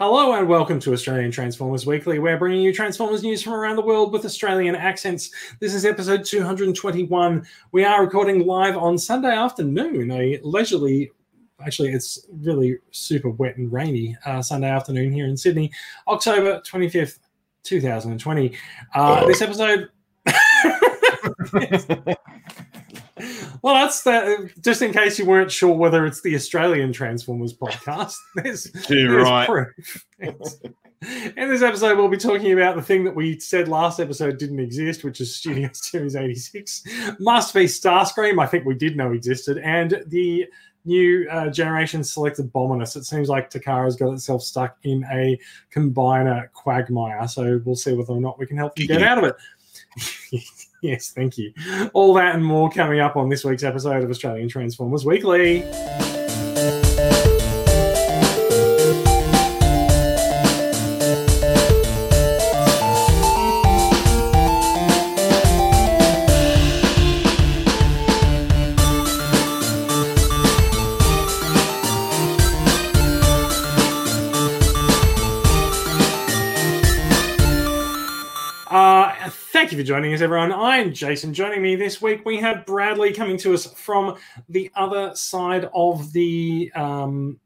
Hello and welcome to Australian Transformers Weekly. We're bringing you Transformers news from around the world with Australian accents. This is episode 221. We are recording live on Sunday afternoon, a leisurely, actually, it's really super wet and rainy uh, Sunday afternoon here in Sydney, October 25th, 2020. Uh, this episode. Well, that's the, just in case you weren't sure whether it's the Australian Transformers podcast. There's, there's right. proof. In this episode, we'll be talking about the thing that we said last episode didn't exist, which is Studio Series 86. Must be Starscream, I think we did know existed, and the new uh, generation selected Bominus. It seems like Takara's got itself stuck in a combiner quagmire, so we'll see whether or not we can help you get out of it. yes, thank you. All that and more coming up on this week's episode of Australian Transformers Weekly. Thank you for joining us, everyone. I'm Jason. Joining me this week, we have Bradley coming to us from the other side of the um,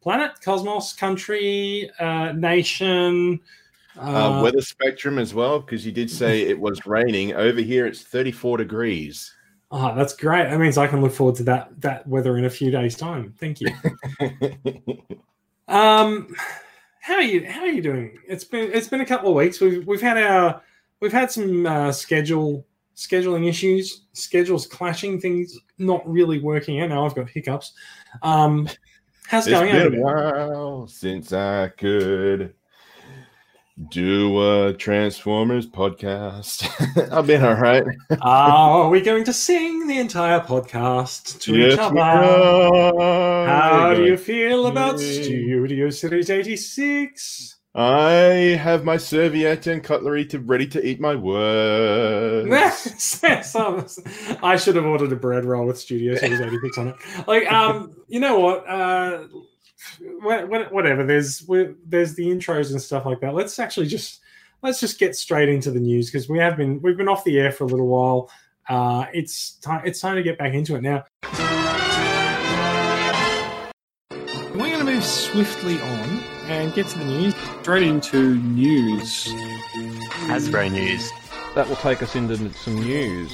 planet, cosmos, country, uh, nation. Uh, weather spectrum as well, because you did say it was raining. Over here, it's 34 degrees. Oh, that's great. That means I can look forward to that that weather in a few days' time. Thank you. um, how are you? How are you doing? It's been it's been a couple of weeks. We've we've had our we've had some uh, schedule scheduling issues, schedules clashing, things not really working out. Now I've got hiccups. Um, how's it it's going? been a while since I could do a Transformers podcast. I've been all right. Are we going to sing the entire podcast to each Yes, other? we are. How We're do you feel about. Studio Series 86? I have my serviette and cutlery to ready to eat my words. Some- I should have ordered a bread roll with Studio Series 86 on it. Like, um, you know what? Uh, wha- wha- whatever. There's there's the intros and stuff like that. Let's actually just let's just get straight into the news because we have been we've been off the air for a little while. Uh, it's time it's time to get back into it now. We're going to move swiftly on and get to the news. Straight into news. Hasbro news. That will take us into some news.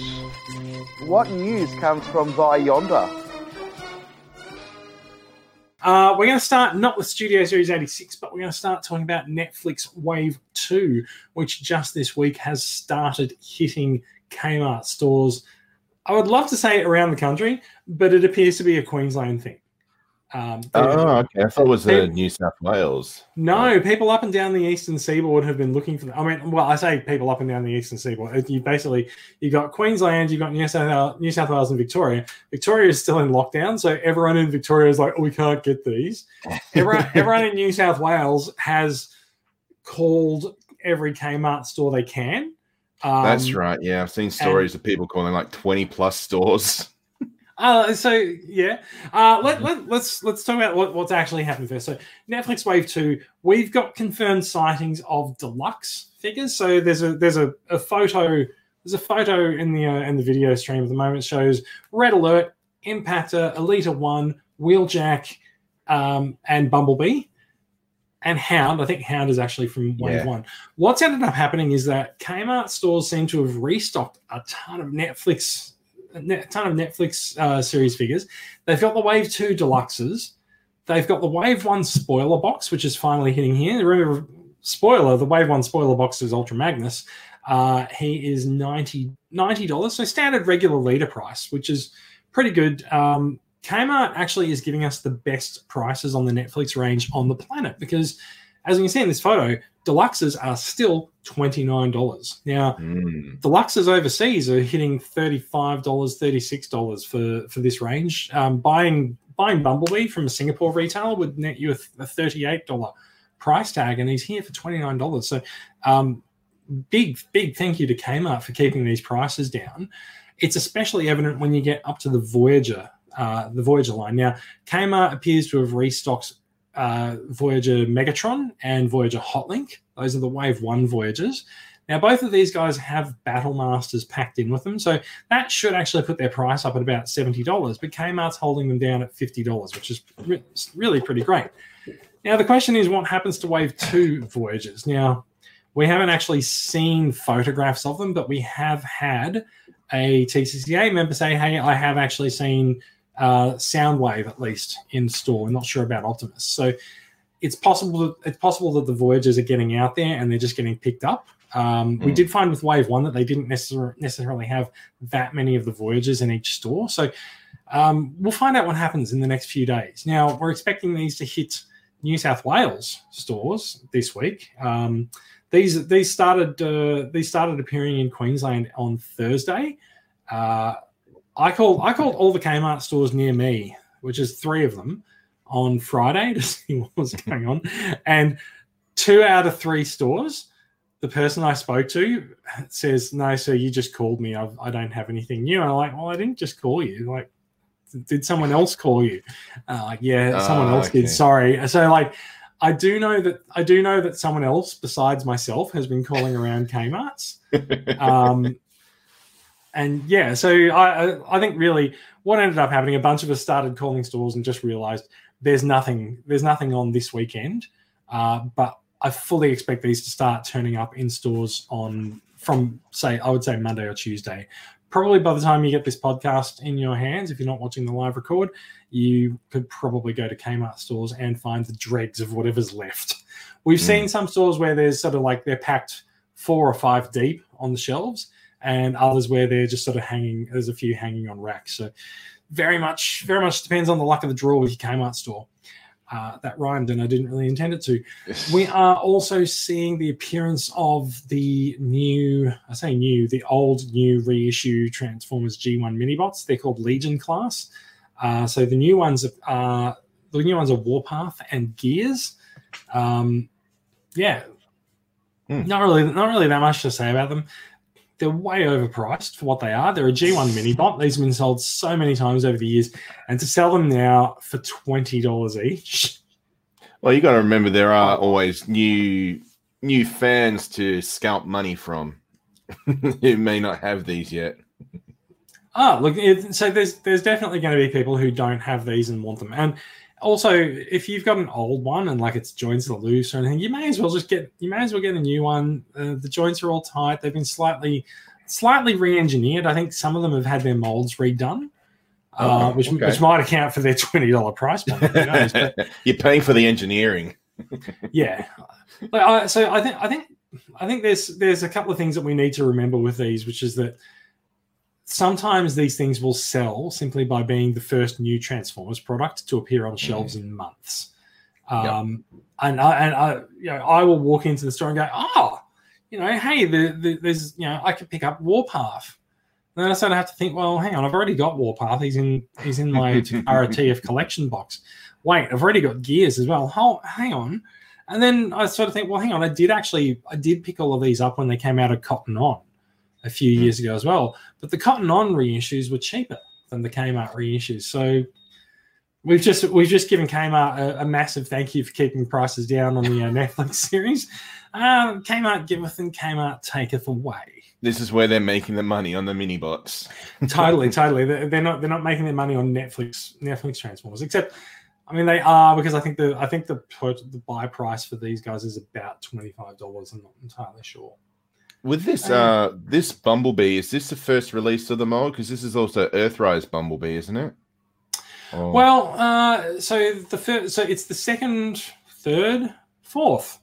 What news comes from by yonder? Uh, we're going to start not with Studio Series 86, but we're going to start talking about Netflix Wave 2, which just this week has started hitting Kmart stores. I would love to say around the country, but it appears to be a Queensland thing. Um, Oh, okay. I thought it was uh, New South Wales. no, people up and down the eastern seaboard have been looking for. Them. I mean, well, I say people up and down the eastern seaboard. You basically you got Queensland, you got New South Wales, New South Wales, and Victoria. Victoria is still in lockdown, so everyone in Victoria is like, oh, we can't get these. Everyone, everyone in New South Wales has called every Kmart store they can. Um, That's right. Yeah, I've seen stories of people calling like 20 plus stores. Uh, so yeah, uh, let, let, let's let's talk about what, what's actually happened first. So Netflix Wave Two, we've got confirmed sightings of deluxe figures. So there's a there's a, a photo there's a photo in the uh, in the video stream at the moment shows Red Alert, Impactor, Elita One, Wheeljack, um, and Bumblebee. And Hound, I think Hound is actually from Wave Yeah. One. What's ended up happening is that Kmart stores seem to have restocked a ton of Netflix a ton of Netflix uh, series figures. They've got the Wave 2 deluxes. They've got the Wave 1 spoiler box, which is finally hitting here. Remember, spoiler, the Wave 1 spoiler box is Ultra Magnus. Uh, he is 90 $90, so standard regular leader price, which is pretty good. Um, Kmart actually is giving us the best prices on the Netflix range on the planet because, as you can see in this photo, deluxes are still $29. Now, Mm. deluxes overseas are hitting $35 $36 for for this range um, buying buying bumblebee from a singapore retailer would net you a, a $38 price tag and he's here for $29 so um, big big thank you to kmart for keeping these prices down it's especially evident when you get up to the voyager uh, the voyager line now kmart appears to have restocked uh, Voyager Megatron and Voyager Hotlink. Those are the Wave 1 Voyagers. Now, both of these guys have Battle Masters packed in with them, so that should actually put their price up at about $70, but Kmart's holding them down at $50, which is re- really pretty great. Now, the question is what happens to Wave 2 Voyagers? Now, we haven't actually seen photographs of them, but we have had a TCCA member say, hey, I have actually seen uh, Soundwave at least in store. I'm not sure about Optimus. So it's possible that, it's possible that the Voyagers are getting out there and they're just getting picked up. Um, We Mm. did find with Wave One that they didn't necessar- necessarily have that many of the Voyagers in each store. So um, we'll find out what happens in the next few days. Now we're expecting these to hit New South Wales stores this week. Um, these these started uh, these started appearing in Queensland on Thursday. Uh, I called I called all the Kmart stores near me, which is three of them, on Friday to see what was going on, and two out of three stores, the person I spoke to says, "No, sir, you just called me. I've, I don't have anything new." And I'm like, "Well, I didn't just call you. Like, did someone else call you?" Uh, like, yeah, someone Ah, else okay. did. Sorry. So like. I do know that I do know that someone else besides myself has been calling around Kmart's um, and yeah, so I I- think really what ended up happening, a bunch of us started calling stores and just realized there's nothing there's nothing on this weekend, uh, but I fully expect these to start turning up in stores on from say I would say Monday or Tuesday. Probably by the time you get this podcast in your hands, if you're not watching the live record, you could probably go to Kmart stores and find the dregs of whatever's left. We've Mm. seen some stores where there's sort of like they're packed four or five deep on the shelves, and others where they're just sort of hanging. There's a few hanging on racks. So very much, very much depends on the luck of the draw with your Kmart store. Uh, that rhymed, and I didn't really intend it to. We are also seeing the appearance of the new, I say new, the old new reissue Transformers G1 minibots. They're called Legion class. Uh, so the new ones are the new ones are Warpath and Gears. Um, yeah, Hmm. not really, not really that much to say about them. They're way overpriced for what they are. They're a G1 mini bot. These have been sold so many times over the years, and to sell them now for twenty dollars each. Well, you got to remember there are always new new fans to scalp money from who may not have these yet. Ah, look, it, so there's there's definitely going to be people who don't have these and want them, and also if you've got an old one and like its joints are loose or anything, you may as well just get you may as well get a new one. Uh, the joints are all tight; they've been slightly slightly re-engineered. I think some of them have had their molds redone, uh, Oh, which okay. which might account for their twenty dollar price point. Knows? But You're paying for the engineering. yeah like, I, so i think i think i think there's there's a couple of things that we need to remember with these which is that sometimes these things will sell simply by being the first new transformers product to appear on shelves in months um and i and i you know i will walk into the store and go oh you know hey the, the, there's you know i could pick up warpath and then I sort of have to think, well, hang on, I've already got Warpath. He's in he's in my RTF collection box. Wait, I've already got Gears as well. Hold, hang on. And then I sort of think, well, hang on, I did actually I did pick all of these up when they came out of Cotton On a few Hmm. years ago as well. But the Cotton On reissues were cheaper than the Kmart reissues. So we've just we've just given Kmart a, a massive thank you for keeping prices down on the uh, Netflix series. Um, Kmart giveth and Kmart taketh away. This is where they're making the money on the mini bots. totally, totally. They're, they're not they're not making their money on Netflix Netflix Transformers. Except, I mean, they are because I think the I think the the buy price for these guys is about twenty five dollars. I'm not entirely sure. With this, uh, this Bumblebee, is this the first release of the mold? Because this is also Earthrise Bumblebee, isn't it? Or- Well, uh, so the first, so it's the second, third, fourth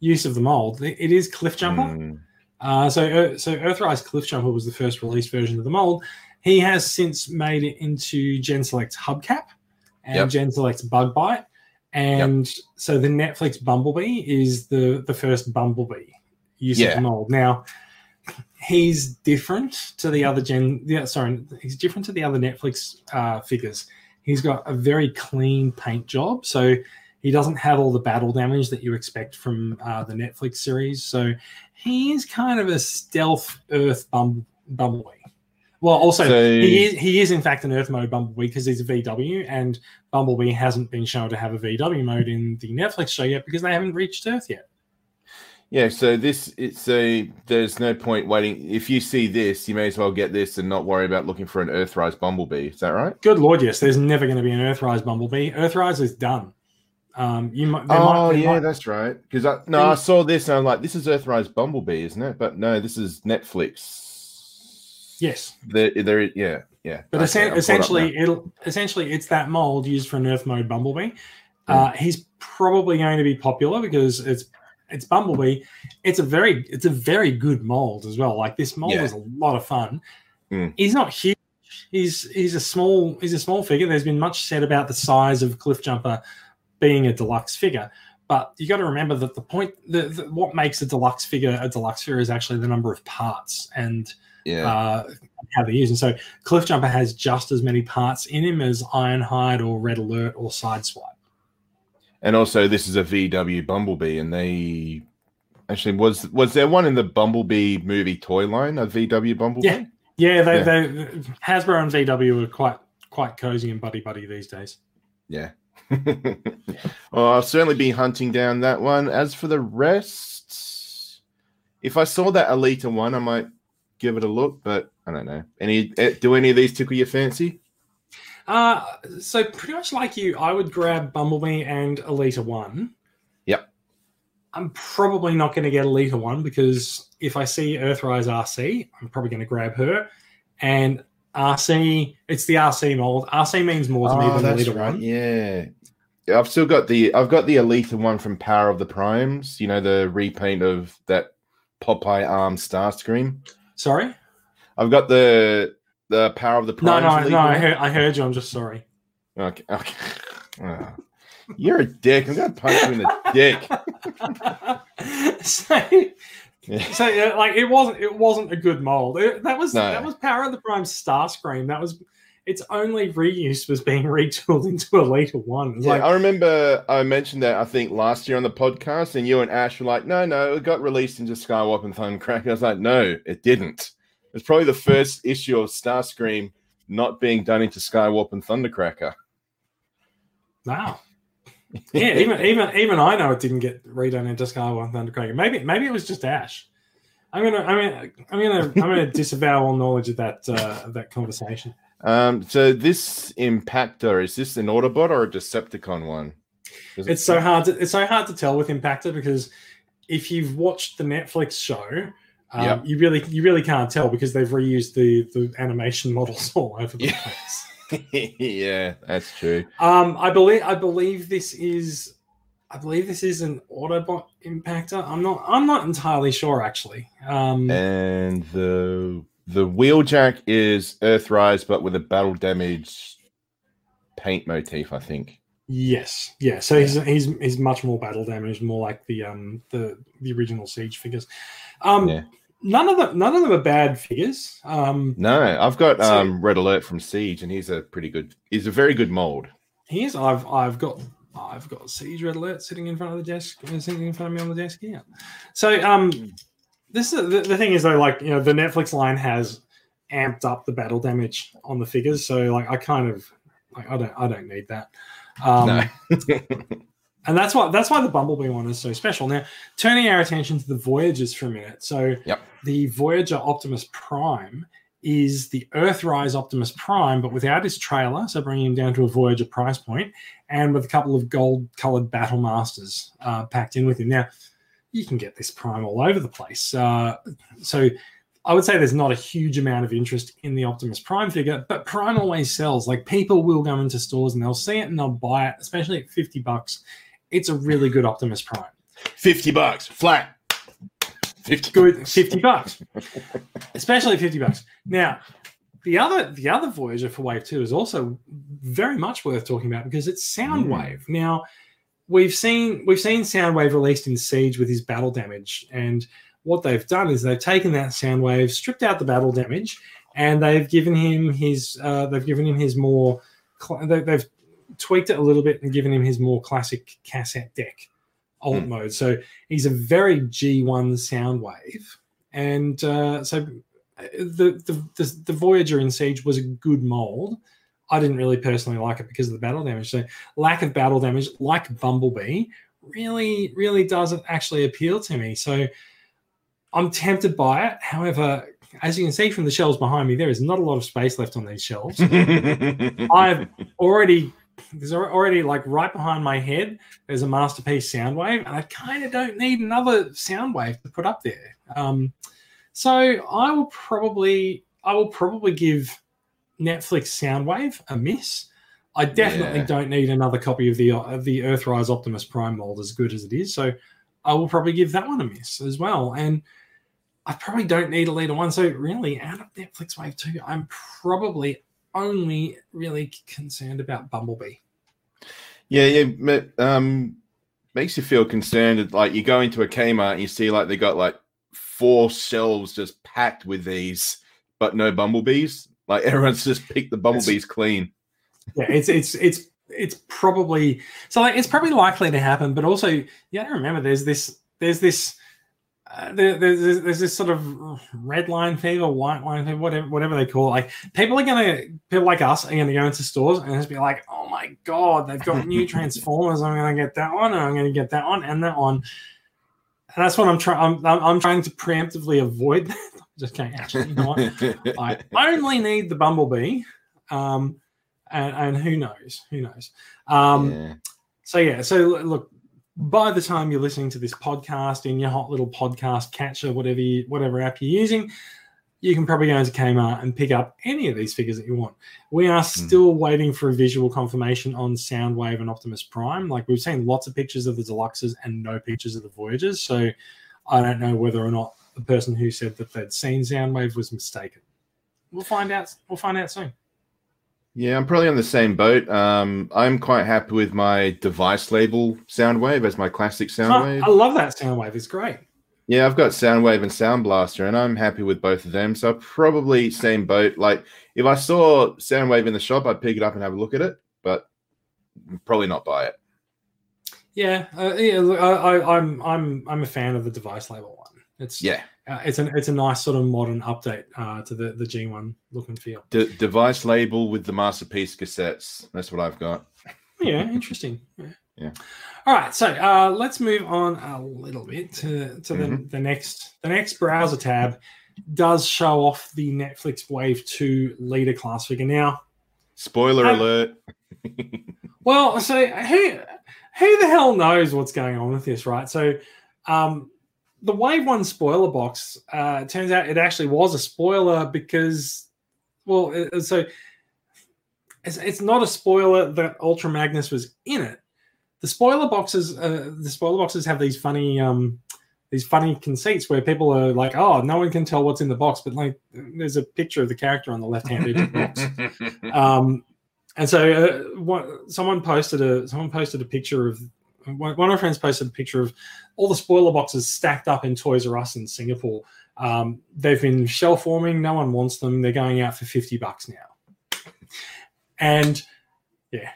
use of the mold. It is Cliff Jumper. Mm, Uh, so, uh, so Earthrise Cliff Jumper was the first released version of the mold. He has since made it into Gen Select's Hubcap and Yep. Gen Select's Bug Bite, and so the Netflix Bumblebee is the the first Bumblebee use Yeah. mold. Now, he's different to the other Gen. Yeah, sorry, he's different to the other Netflix uh, figures. He's got a very clean paint job, so he doesn't have all the battle damage that you expect from uh, the Netflix series. So he is kind of a stealth Earth bum- Bumblebee. Well, also So- he is he is in fact an Earth mode Bumblebee because he's a VW, and Bumblebee hasn't been shown to have a VW mode in the Netflix show yet because they haven't reached Earth yet. Yeah, so this it's a there's no point waiting. If you see this, you may as well get this and not worry about looking for an Earthrise Bumblebee. Is that right? Good lord, yes. There's never going to be an Earthrise Bumblebee. Earthrise is done. Um, you might. Oh might- yeah, might- that's right. Because I no, I saw this and I'm like, this is Earthrise Bumblebee, isn't it? But no, this is Netflix. yes. There, there, yeah, yeah. But Okay, essen- I'm caught up essentially, it'll essentially it's that mold used for an Earth mode Bumblebee. Hmm. Uh, he's probably going to be popular because it's it's Bumblebee. It's a very it's a very good mold as well. Like this mold Yeah. is a lot of fun. Hmm. He's not huge. He's he's a small he's a small figure. There's been much said about the size of Cliff Jumper being a deluxe figure. But you got to remember that the point, the, the, what makes a deluxe figure a deluxe figure is actually the number of parts and yeah, uh, how they use. And so Cliff Jumper has just as many parts in him as Ironhide or Red Alert or Sideswipe. And also this is a VW Bumblebee, and they actually was was there one in the Bumblebee movie toy line, a VW Bumblebee? Yeah. Yeah, they, Yeah. they Hasbro and VW are quite quite cozy and buddy buddy these days. Yeah. well, I'll certainly be hunting down that one. As for the rest, if I saw that Elita one, I might give it a look, but I don't know. Any eh, do any of these tickle your fancy? Uh, so pretty much like you, I would grab Bumblebee and Elita One. Yep. I'm probably not going to get Elita One because if I see Earthrise RC, I'm probably going to grab her. And RC, it's the RC mold. RC means more to me Oh, than Elita right. One. Yeah. Yeah, I've still got the I've got the Elita one from Power of the Primes. You know the repaint of that Popeye arm Starscream. Sorry. I've got the the Power of the prime. No, no, no. I heard, I heard you. I'm just sorry. Okay. okay. Ah. You're a dick. I'm gonna punch you in the dick. so, Yeah. so yeah, like it wasn't it wasn't a good mold. It- that was No. that was Power of the Prime Starscream. That was its only reuse was being retooled into a later one. Yeah, like I remember I mentioned that I think last year on the podcast, and you and Ash were like, "No, no, it got released into Skywarp and Thundercracker." I was like, "No, it didn't." It's probably the first issue of Starscream not being done into Skywarp and Thundercracker. wow. Yeah, even even even I know it didn't get redone into Skywarp and Thundercracker. Maybe maybe it was just Ash. I'm gonna I'm gonna I'm gonna I'm gonna disavow all knowledge of that uh, of that conversation. Um, so this Impactor is this an Autobot or a Decepticon one? Does it- It's so hard to it's so hard to tell with Impactor because if you've watched the Netflix show, um, Yep. you really you really can't tell because they've reused the the animation models all over the Yeah. place. yeah, that's true. Um, I believe I believe this is I believe this is an Autobot Impactor. I'm not I'm not entirely sure actually. Um, And the the wheeljack is Earthrise, but with a battle damage paint motif, I think. Yes, yeah. So he's he's he's much more battle damage, more like the um the the original siege figures. Um, Yeah. None of them none of them are bad figures. Um, No, I've got So- um, Red Alert from Siege, and he's a pretty good. He's a very good mold. here's I've I've got I've got siege red alert sitting in front of the desk, uh, sitting in front of me on the desk here. So um, this is the, the thing is though, like you know, the Netflix line has amped up the battle damage on the figures, so like I kind of like I don't I don't need that. Um, no, and that's why that's why the Bumblebee one is so special. Now, turning our attention to the Voyagers for a minute. So, Yep. the Voyager Optimus Prime is the Earthrise Optimus Prime, but without his trailer, so bringing him down to a Voyager price point, and with a couple of gold-colored Battle Masters uh, packed in with him. Now, you can get this Prime all over the place. Uh, so. I would say there's not a huge amount of interest in the Optimus Prime figure, but Prime always sells. Like people will go into stores and they'll see it and they'll buy it, especially at 50 bucks. It's a really good Optimus Prime. fifty bucks flat. Fifty. Good 50 bucks. especially 50 bucks. Now, the other the other Voyager for Wave 2 is also very much worth talking about because it's Soundwave. Now, we've seen we've seen Soundwave released in Siege with his battle damage and what they've done is they've taken that Soundwave, stripped out the battle damage, and they've given him his uh, they've given him his more they've tweaked it a little bit and given him his more classic cassette deck alt mode. So he's a very G1 sound wave. and uh, so the, the the the Voyager in Siege was a good mold. I didn't really personally like it because of the battle damage. So lack of battle damage, like Bumblebee, really really doesn't actually appeal to me. So I'm tempted by it. However, as you can see from the shelves behind me, there is not a lot of space left on these shelves. I've already there's already like right behind my head. There's a masterpiece Soundwave, and I kind of don't need another Soundwave to put up there. Um, so I will probably I will probably give Netflix Soundwave a miss. I definitely Yeah. don't need another copy of the of the Earthrise Optimus Prime mold as good as it is. So I will probably give that one a miss as well. And I probably don't need a leader one. So really, out of Netflix Wave Two, I'm probably only really concerned about Bumblebee. Yeah, yeah. Um, makes you feel concerned. Like you go into a Kmart and you see like they got like four shelves just packed with these, but no bumblebees. Like everyone's just picked the bumblebees clean. Yeah, it's it's it's it's probably so like it's probably likely to happen, but also to remember there's this there's this uh, there, there's, there's this sort of red line fever, white line fever, whatever whatever they call it. Like people are gonna people like us are gonna go into stores and just be like, oh my god, they've got new Transformers. I'm gonna get that one, and I'm gonna get that one, and that one. And that's what I'm trying. I'm, I'm I'm trying to preemptively avoid. That. just going actually, you know what? I only need the Bumblebee. Um, and, and who knows? Who knows? Um, yeah. So yeah. So look, by the time you're listening to this podcast in your hot little podcast catcher, whatever you, whatever app you're using, you can probably go into Kmart and pick up any of these figures that you want. We are hmm. still waiting for a visual confirmation on Soundwave and Optimus Prime. Like we've seen lots of pictures of the deluxes and no pictures of the Voyagers. So I don't know whether or not the person who said that they'd seen Soundwave was mistaken. We'll find out. We'll find out soon. Yeah, I'm probably on the same boat. Um, I'm quite happy with my device label Soundwave as my classic Soundwave. I love that Soundwave. It's great. Yeah, I've got Soundwave and Sound Blaster, and I'm happy with both of them. So probably same boat. Like if I saw Soundwave in the shop, I'd pick it up and have a look at it, but probably not buy it. Yeah, uh, yeah. look, I, I, I'm I'm I'm a fan of the device label one. It's Yeah, uh, it's an it's a nice sort of modern update uh, to the the G1 look and feel. D- device label with the masterpiece cassettes. That's what I've got. Yeah, interesting. Yeah. Yeah. All right, so uh, let's move on a little bit to, to the, Mhm. the next the next browser tab. Does show off the Netflix Wave Two leader class figure now. Spoiler alert. Well, so who who the hell knows what's going on with this, right? So, um, the Wave One spoiler box uh, turns out it actually was a spoiler because, well, it- so it's, it's not a spoiler that Ultra Magnus was in it. The spoiler boxes, uh, the spoiler boxes have these funny, um, these funny conceits where people are like, "Oh, no one can tell what's in the box," but like, there's a picture of the character on the left hand edge of the box. Um, and so uh, one, someone posted a someone posted a picture of one, of my friends posted a picture of all the spoiler boxes stacked up in Toys R Us in Singapore. Um, they've been shell forming. No one wants them. They're going out for fifty bucks now. And yeah,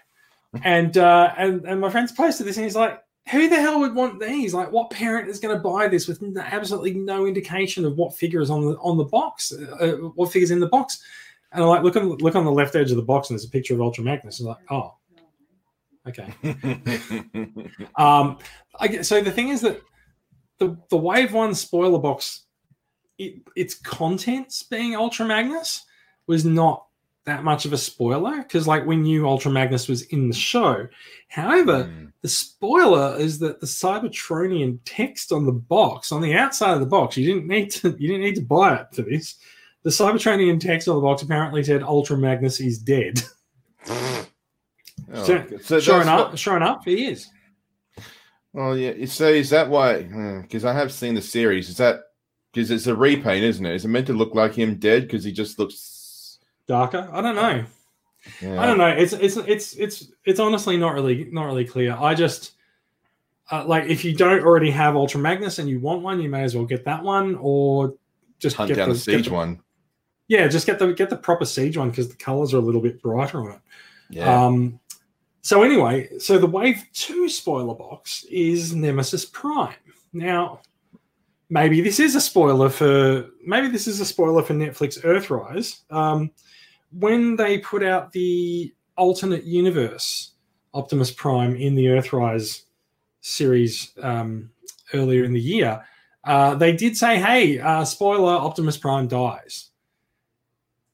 and uh, and and my friends posted this, and he's like, "Who the hell would want these? Like, what parent is going to buy this with absolutely no indication of what figure is on the on the box? Uh, what figures in the box?" And I'm like, look on look on the left edge of the box, and there's a picture of Ultra Magnus. I'm like, oh, okay. Um, I, so the thing is that the the Wave One spoiler box, it, its contents being Ultra Magnus was not that much of a spoiler because like we knew Ultra Magnus was in the show. However, Mm. the spoiler is that the Cybertronian text on the box, on the outside of the box, you didn't need to you didn't need to buy it for this. The Cybertronian text on the box apparently said Ultra Magnus is dead. Oh, Sure- so sure enough, what- sure enough, he is. well, yeah. So is that why? Because I have seen the series. Is that because it's a repaint, isn't it? Is it meant to look like him dead? Because he just looks. Darker. I don't know. Yeah. I don't know. It's it's it's it's it's honestly not really not really clear. I just uh, like if you don't already have Ultra Magnus and you want one, you may as well get that one, or just Hunt get down the, get siege one. Yeah, just get the get the proper siege one because the colors are a little bit brighter on it. Yeah. Um, so anyway, so the Wave Two spoiler box is Nemesis Prime. Now, maybe this is a spoiler for maybe this is a spoiler for Netflix Earthrise. Um, when they put out the alternate universe Optimus Prime in the Earthrise series um, earlier in the year, uh, they did say, "Hey, uh, spoiler: Optimus Prime dies."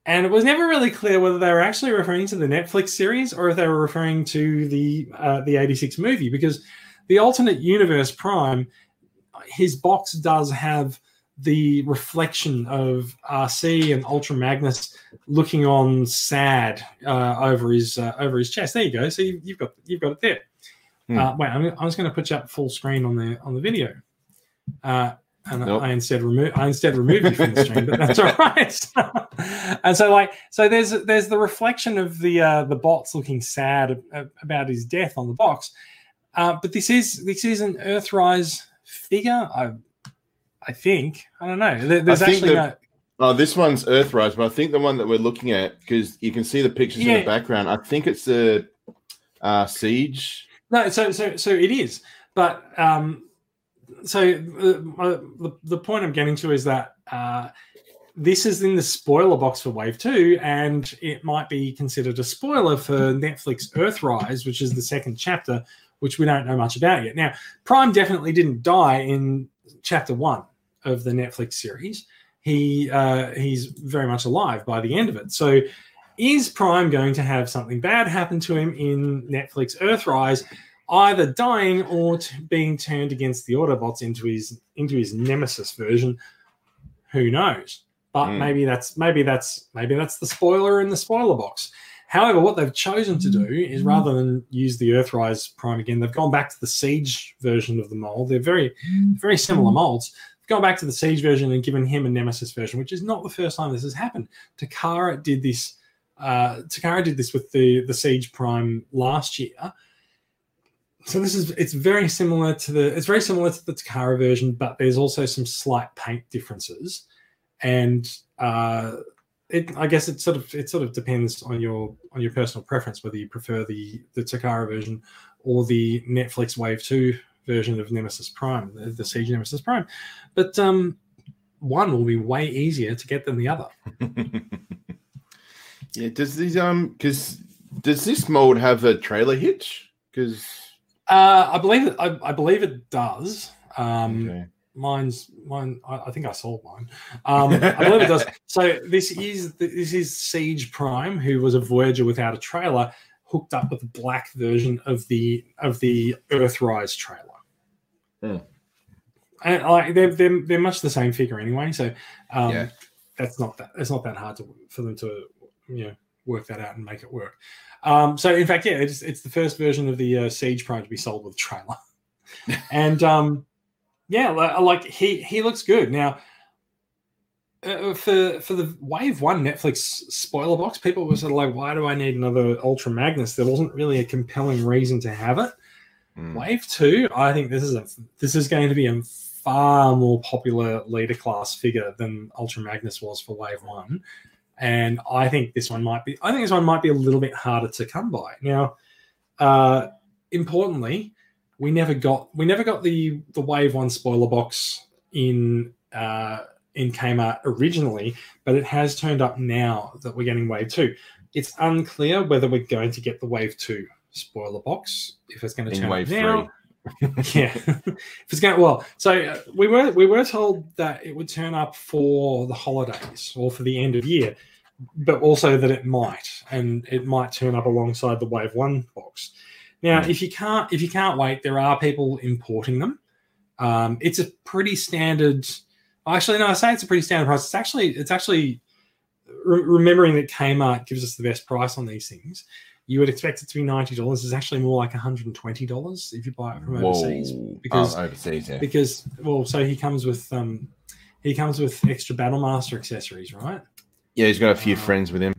And it was never really clear whether they were actually referring to the Netflix series or if they were referring to the uh, the '86 movie, because the alternate universe Prime, his box does have the reflection of RC and Ultra Magnus looking on sad uh, over his uh, over his chest. There you go. So you, have got you've got it there. Hmm. Uh, wait, I'm, I'm just going to put you up full screen on the on the video. Uh, and Nope. I instead remove I instead removed you from the stream, but that's all right. and so like so there's there's the reflection of the uh, the bots looking sad about his death on the box, uh, but this is this is an Earthrise figure. I I think I don't know. There- There's actually that- Oh, this one's Earthrise, but I think the one that we're looking at because you can see the pictures in the background. I think it's the uh, Siege. no no. So so so it is, but um, so uh, the the point I'm getting to is that. Uh, this is in the spoiler box for Wave 2, and it might be considered a spoiler for Netflix Earthrise, which is the second chapter, which we don't know much about yet. Now, Prime definitely didn't die in chapter one of the Netflix series. He uh, he's very much alive by the end of it. So, is Prime going to have something bad happen to him in Netflix Earthrise, either dying or t- being turned against the Autobots into his into his Nemesis version? Who knows? But Mm. maybe that's maybe that's maybe that's the spoiler in the spoiler box. However, what they've chosen to do is rather than use the Earthrise Prime again, they've gone back to the Siege version of the mold. They're very, very similar molds. They've gone back to the Siege version and given him a Nemesis version, which is not the first time this has happened. Takara did this. Uh, Takara did this with the the Siege Prime last year. So this is it's very similar to the it's very similar to the Takara version, but there's also some slight paint differences, and uh, it I guess it sort of it sort of depends on your on your personal preference whether you prefer the the Takara version or the Netflix Wave Two version of Nemesis Prime, the, the Siege Nemesis Prime. But um, one will be way easier to get than the other. yeah, does these um because does this mold have a trailer hitch? Because Uh, I believe it. I, I believe it does. Um, okay. Mine's mine. I, I think I sold mine. Um, I believe it does. So this is this is Siege Prime, who was a Voyager without a trailer, hooked up with a black version of the of the Earthrise trailer. Hmm. And like they're, they're they're much the same figure anyway. So um, Yeah. that's not that it's not that hard to for them to you know work that out and make it work. Um, so in fact, yeah, it's it's the first version of the uh, Siege Prime to be sold with a trailer, and um, yeah, like, like he he looks good now. Uh, for for the Wave One Netflix spoiler box, people were sort of like, "Why do I need another Ultra Magnus?" There wasn't really a compelling reason to have it. Mm. Wave Two, I think this is a this is going to be a far more popular leader class figure than Ultra Magnus was for Wave One, and I think this one might be. I think this one might be a little bit harder to come by. Now, uh, importantly, we never got we never got the the Wave One spoiler box in uh, in Kmart originally, but it has turned up now that we're getting Wave Two. It's unclear whether we're going to get the Wave Two spoiler box if it's going to In turn wave up now three. yeah if it's going well so uh, we were we were told that it would turn up for the holidays or for the end of year but also that it might and it might turn up alongside the wave one box now if you can't if you can't wait there are people importing them um, it's a pretty standard actually no i say it's a pretty standard price it's actually it's actually re- remembering that kmart gives us the best price on these things you would expect it to be ninety dollars. It's actually more like one hundred and twenty dollars if you buy it from overseas. Whoa. because- oh, overseas, yeah. Because well, so he comes with um, he comes with extra Battlemaster accessories, right? Yeah, he's got a few uh, friends with him.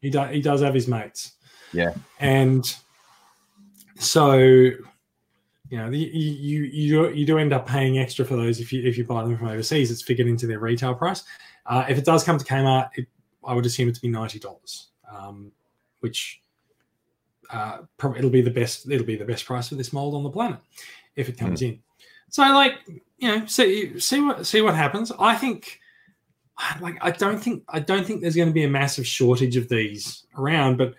He does he does have his mates. Yeah. and so you know the, you you you you do end up paying extra for those if you if you buy them from overseas. It's figured into their retail price. Uh, if it does come to Kmart, it, I would assume it to be ninety dollars, um, which uh, probably it'll be the best. It'll be the best price for this mold on the planet if it comes in. So like you know, see see what see what happens. I think like I don't think I don't think there's going to be a massive shortage of these around, but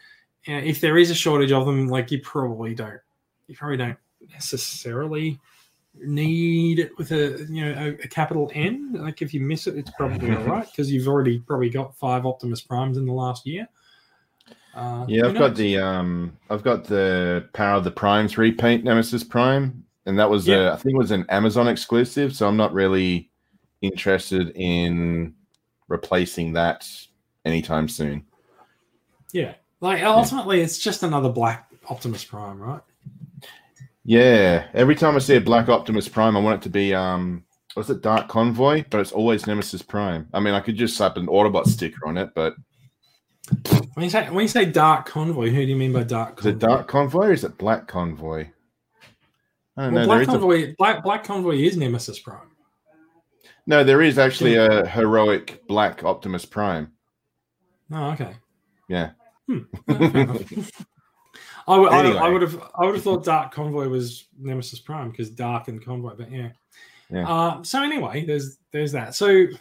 you know, if there is a shortage of them, like you probably don't you probably don't necessarily need it with a you know a, a capital N. Like if you miss it, it's probably all right because you've already probably got five Optimus Primes in the last year. Uh, Yeah, I've got the um, I've got the Power of the Primes repaint Nemesis Prime, and that was Yeah. uh, I think it was an Amazon exclusive. So I'm not really interested in replacing that anytime soon. yeah. Like ultimately, it's just another black Optimus Prime, right? Yeah, every time I see a Black Optimus Prime, I want it to be um, was it Dark Convoy? But it's always Nemesis Prime. I mean, I could just slap an Autobot sticker on it, but When you say when you say Dark Convoy, who do you mean by Dark convoy? is it Dark Convoy or is it Black Convoy? I don't Well, know. Black is a, Convoy, Black Black Convoy is Nemesis Prime. No, there is actually a heroic Black Optimus Prime. Oh, okay. Yeah. Hmm. Fair. I would, I, would, I would have, I would have thought Dark Convoy was Nemesis Prime because Dark and Convoy, but yeah. Yeah. Uh, so anyway, there's there's that. So it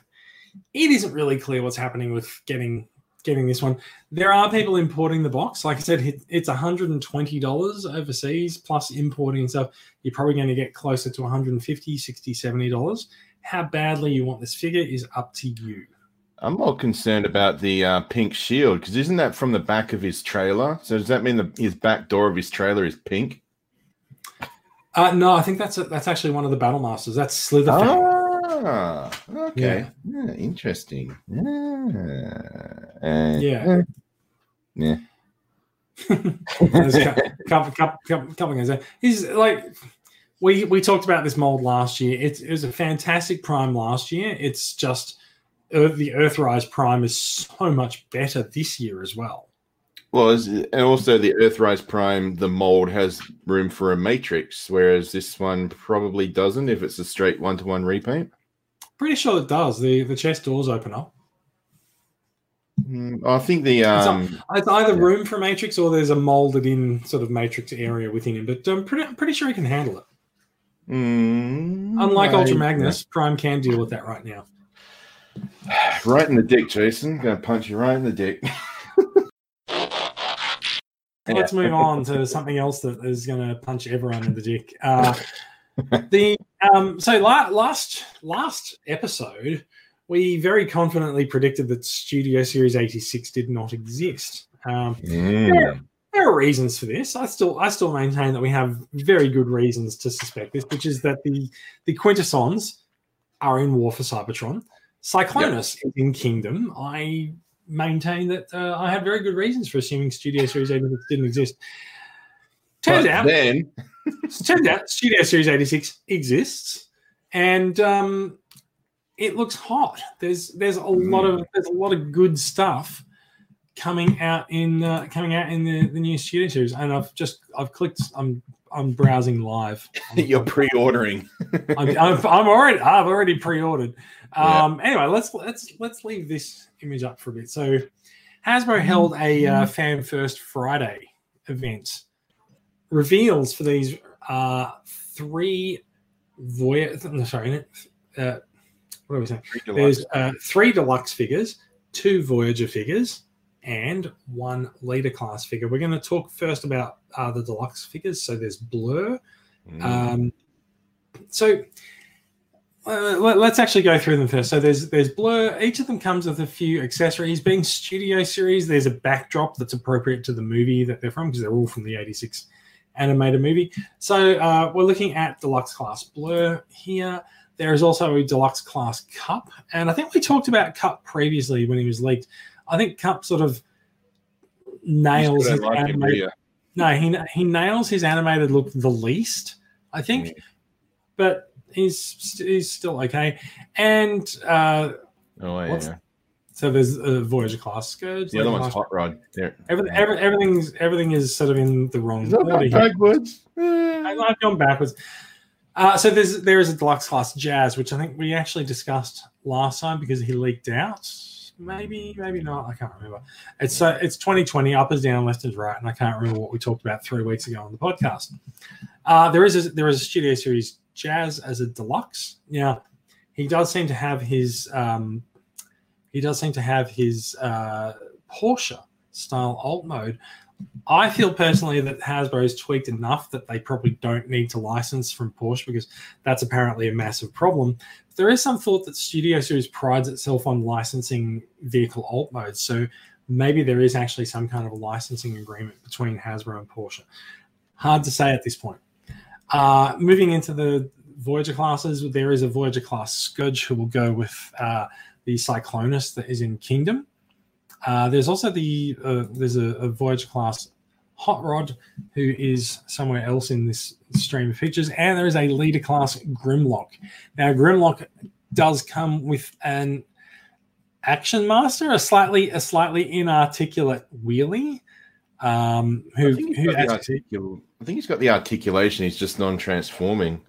isn't really clear what's happening with getting getting this one. There are people importing the box. Like I said, it- it's $120 overseas plus importing and stuff. You're probably going to get closer to 150 60 $70. How badly you want this figure is up to you. I'm more concerned about the uh, pink shield because isn't that from the back of his trailer? So does that mean the, his back door of his trailer is pink? Uh, no, I think that's a, that's actually one of the battle masters. That's Slitherfang. Ah, okay. Yeah, interesting. Yeah. Uh, Yeah. Yeah. There's a cou- couple, couple, couple, couple things there. He's like we we talked about this mold last year. It, it was a fantastic prime last year. It's just Earth, the Earthrise Prime is so much better this year as well. Well, and also the Earthrise Prime, the mold has room for a matrix, whereas this one probably doesn't if it's a straight one to one repaint. Pretty sure it does. The the chest doors open up. Mm, I think the It's um, It's either Yeah. room for Matrix or there's a molded in sort of Matrix area within him. But I'm pretty pretty sure he can handle it. Mm, Unlike I- Ultra Magnus, Prime can deal with that right now. right in the dick, Jason. Gonna punch you right in the dick. Let's move on to something else that is going to punch everyone in the dick. Uh, the um, so la- last last episode, we very confidently predicted that Studio Series eighty six did not exist. Um, Mm. There are reasons for this. I still I still maintain that we have very good reasons to suspect this, which is that the the Quintessons are in War for Cybertron. Cyclonus is in Kingdom. I maintain that uh, I had very good reasons for assuming Studio Series 86 didn't exist. Turns But out, then turns out Studio Series 86 exists, and um, it looks hot. There's there's a lot of there's a lot of good stuff coming out in uh, coming out in the, the new Studio Series, and I've just I've clicked. I'm I'm browsing live. you're pre-ordering. I'm, I'm, I'm already I've already pre-ordered. Um, Anyway, let's let's let's leave this image up for a bit. So, Hasbro held a uh, Fan First Friday event. Reveals for these uh, three voyage. No, sorry, uh, what are we saying? There's uh, three deluxe figures, two Voyager figures, and one leader class figure. We're going to talk first about uh, the deluxe figures. So there's Blurr. Mm. Um, so uh, let, us actually go through them first. So there's there's Blurr. Each of them comes with a few accessories. Being Studio Series, there's a backdrop that's appropriate to the movie that they're from because they're all from the '86 animated movie. So uh, we're looking at deluxe class Blurr here. There is also a deluxe class Kup, and I think we talked about Kup previously when he was leaked. I think Kup sort of nails his don't like him, do animated. No, he he nails his animated look the least, I think, Mm. but he's he's still okay. And uh, Oh yeah. So there's a Voyager class skirts. The other one's Hot Rod. There. Everything, every, everything's everything is sort of in the wrong Is that not backwards? I- I've gone backwards. Uh, so there's there is a deluxe class Jazz, which I think we actually discussed last time because he leaked out. Maybe, maybe not. I can't remember. It's uh, it's 2020, up is down, left is right, and I can't remember what we talked about three weeks ago on the podcast. Uh, there is a, there is a Studio Series Jazz as a deluxe. Now, he does seem to have his um, he does seem to have his uh, Porsche style alt mode. I feel personally that Hasbro's tweaked enough that they probably don't need to license from Porsche because that's apparently a massive problem. There is some thought that Studio Series prides itself on licensing vehicle alt modes, so maybe there is actually some kind of a licensing agreement between Hasbro and Porsche. Hard to say at this point. Uh, moving into the Voyager classes, there is a Voyager class Scourge who will go with uh, the Cyclonus that is in Kingdom. Uh, there's also the uh, there's a, a Voyager class Hot Rod who is somewhere else in this stream of pictures, and there is a leader class Grimlock. Now Grimlock does come with an action master, a slightly a slightly inarticulate wheelie. Um, I who think, who articul- I think he's got the articulation. He's just non-transforming.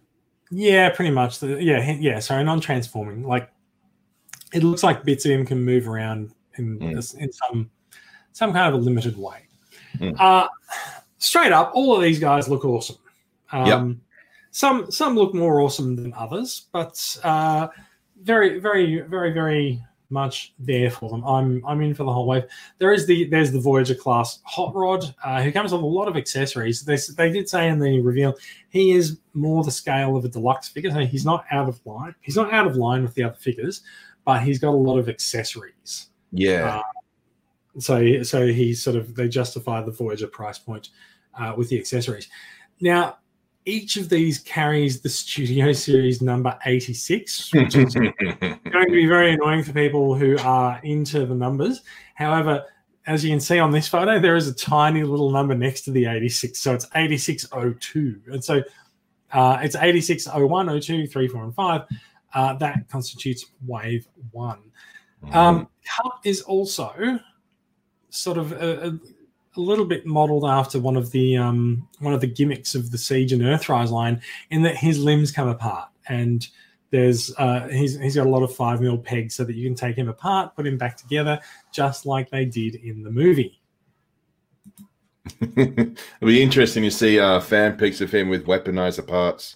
yeah, pretty much. The, yeah, yeah. Sorry, non-transforming. Like it looks like bits of him can move around in Mm. in some some kind of a limited way. Mm. Uh, straight up, all of these guys look awesome. Um, Some some look more awesome than others, but uh, very very very very much there for them. I'm I'm in for the whole wave. There is the there's the Voyager class Hot Rod, uh, who comes with a lot of accessories. They they did say in the reveal he is more the scale of a deluxe figure. So he's not out of line. He's not out of line with the other figures, but he's got a lot of accessories. Yeah. Uh, so so he sort of they justify the Voyager price point uh, with the accessories. Now each of these carries the Studio Series number 86, which is going to be very annoying for people who are into the numbers. However, as you can see on this photo, there is a tiny little number next to the 86. So it's 8602. And so uh, it's 8601, 02, 3, 4, and 5. Uh, that constitutes wave one. Um, Kup is also sort of a, a, a little bit modeled after one of the um, one of the gimmicks of the Siege and Earthrise line, in that his limbs come apart and there's uh, he's he's got a lot of five mil pegs so that you can take him apart, put him back together, just like they did in the movie. It'll be interesting to see uh, fan pics of him with weaponizer parts.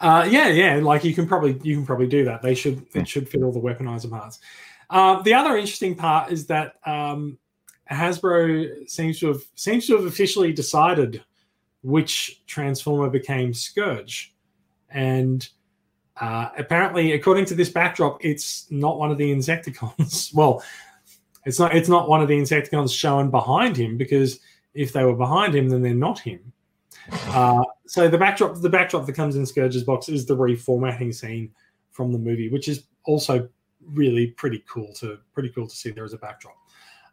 Uh, yeah, yeah, like you can probably you can probably do that. They should it should fit all the weaponizer parts. Uh, the other interesting part is that um, Hasbro seems to have seems to have officially decided which Transformer became Scourge, and uh, apparently, according to this backdrop, it's not one of the Insecticons. well, it's not it's not one of the Insecticons shown behind him because if they were behind him, then they're not him. Uh, so the backdrop, the backdrop that comes in Scourge's box is the reformatting scene from the movie, which is also really pretty cool to pretty cool to see there as a backdrop.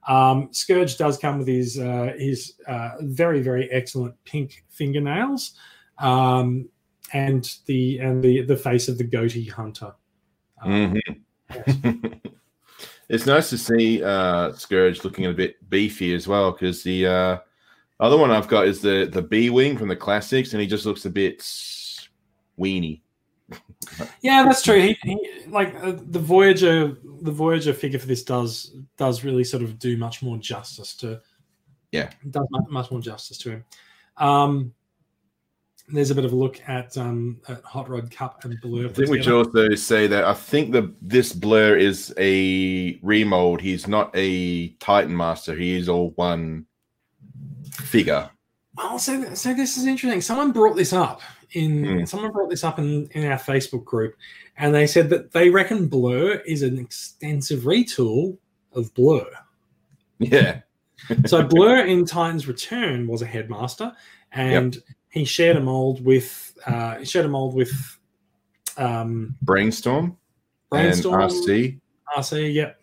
Um, Scourge does come with his uh, his uh, very very excellent pink fingernails, um, and the and the the face of the goatee hunter. Um, Mhm. it's nice to see uh, Scourge looking a bit beefy as well because the uh, other one I've got is the the B wing from the classics, and he just looks a bit weenie. Yeah, that's true. He, he like uh, the Voyager, the Voyager figure for this does does really sort of do much more justice to. Yeah. does much, more justice to him. Um, there's a bit of a look at um at Hot Rod Kup and Blurr. I think we should also say that I think the this Blurr is a remold. He's not a Titan Master. He is all one figure. Oh, so so this is interesting. Someone brought this up in Hmm. someone brought this up in in our Facebook group, and they said that they reckon Blurr is an extensive retool of Blurr. Yeah. So Blurr in Titan's Return was a headmaster, and he shared a mold with uh, he shared a mold with um, Brainstorm, Brainstorm and RC. RC. Yep.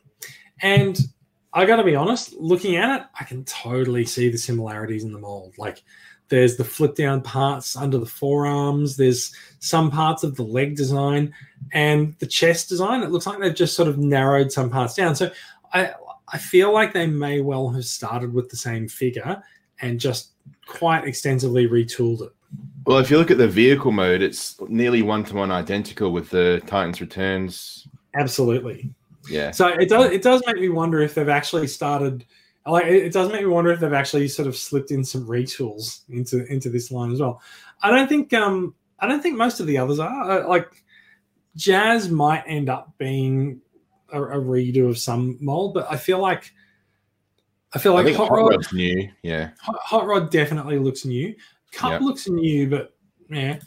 And I got to be honest, looking at it, I can totally see the similarities in the mold. Like there's the flip down parts under the forearms. There's some parts of the leg design and the chest design. It looks like they've just sort of narrowed some parts down. So I I feel like they may well have started with the same figure and just quite extensively retooled it. Well, if you look at the vehicle mode, it's nearly one to one identical with the Titans Returns. Absolutely. Yeah. So it does it does make me wonder if they've actually started like it does make me wonder if they've actually sort of slipped in some retools into into this line as well. I don't think um I don't think most of the others are. Uh, like Jazz might end up being a, a redo of some mold, but I feel like I feel like Hot Hot Rod Rod's new. Yeah. Hot, Hot Rod definitely looks new. Kup Yep. looks new, but yeah.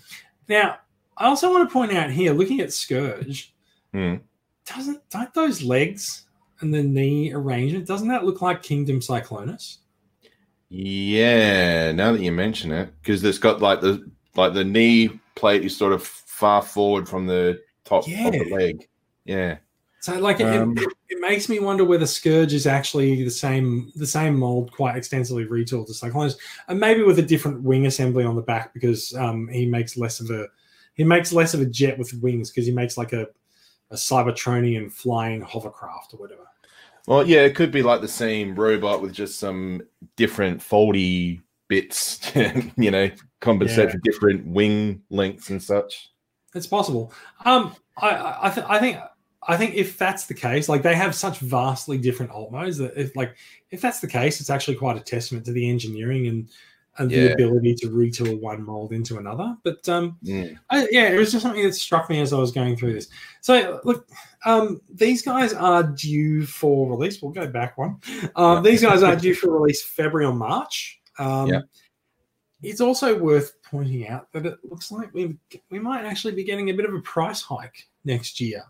Now, I also want to point out here, looking at Scourge, Hmm. doesn't don't those legs and the knee arrangement doesn't that look like Kingdom Cyclonus? Yeah. Now that you mention it, because it's got like the like the knee plate is sort of far forward from the top of the Yeah. leg. Yeah. So like it, Um, it, it makes me wonder whether Scourge is actually the same the same mold quite extensively retooled to Cyclonus, and maybe with a different wing assembly on the back because um, he makes less of a he makes less of a jet with wings because he makes like a a Cybertronian flying hovercraft or whatever. Well, yeah, it could be like the same robot with just some different foldy bits, you know, compensate Yeah. for different wing lengths and such. It's possible. Um, I I, I, th- I think I think if that's the case, like they have such vastly different alt modes that if like if that's the case, it's actually quite a testament to the engineering and and the ability to retool one mold into another. But um, Mm. I, yeah, it was just something that struck me as I was going through this. So look, um, these guys are due for release. We'll go back one. Um, these guys are due for release February or March. Um, Yeah. It's also worth pointing out that it looks like we we might actually be getting a bit of a price hike next year.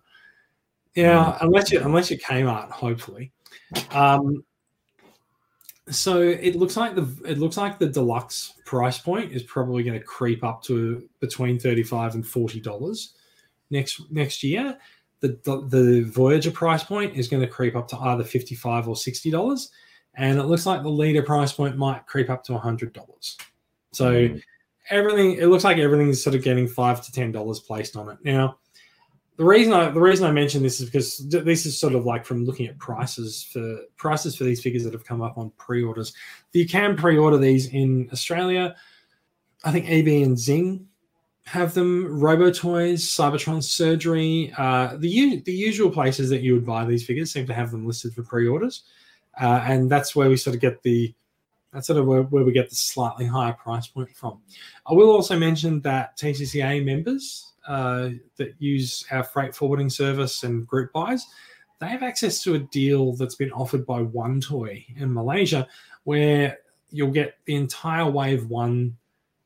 Yeah, unless you unless you Kmart, hopefully. Um, so it looks like the it looks like the deluxe price point is probably going to creep up to between thirty five and forty dollars next next year. The, the Voyager price point is going to creep up to either fifty five or sixty dollars, and it looks like the leader price point might creep up to hundred dollars. So Mm. everything it looks like everything's sort of getting five to ten dollars placed on it now. The reason I the reason I mention this is because th- this is sort of like from looking at prices for prices for these figures that have come up on pre-orders. You can pre-order these in Australia. I think EB and Zing have them. Robo Toys, Cybertron Surgery, uh, the u- the usual places that you would buy these figures seem to have them listed for pre-orders, uh, and that's where we sort of get the that's sort of where, where we get the slightly higher price point from. I will also mention that TCCA members uh, that use our freight forwarding service and group buys, they have access to a deal that's been offered by One Toy in Malaysia, where you'll get the entire Wave One,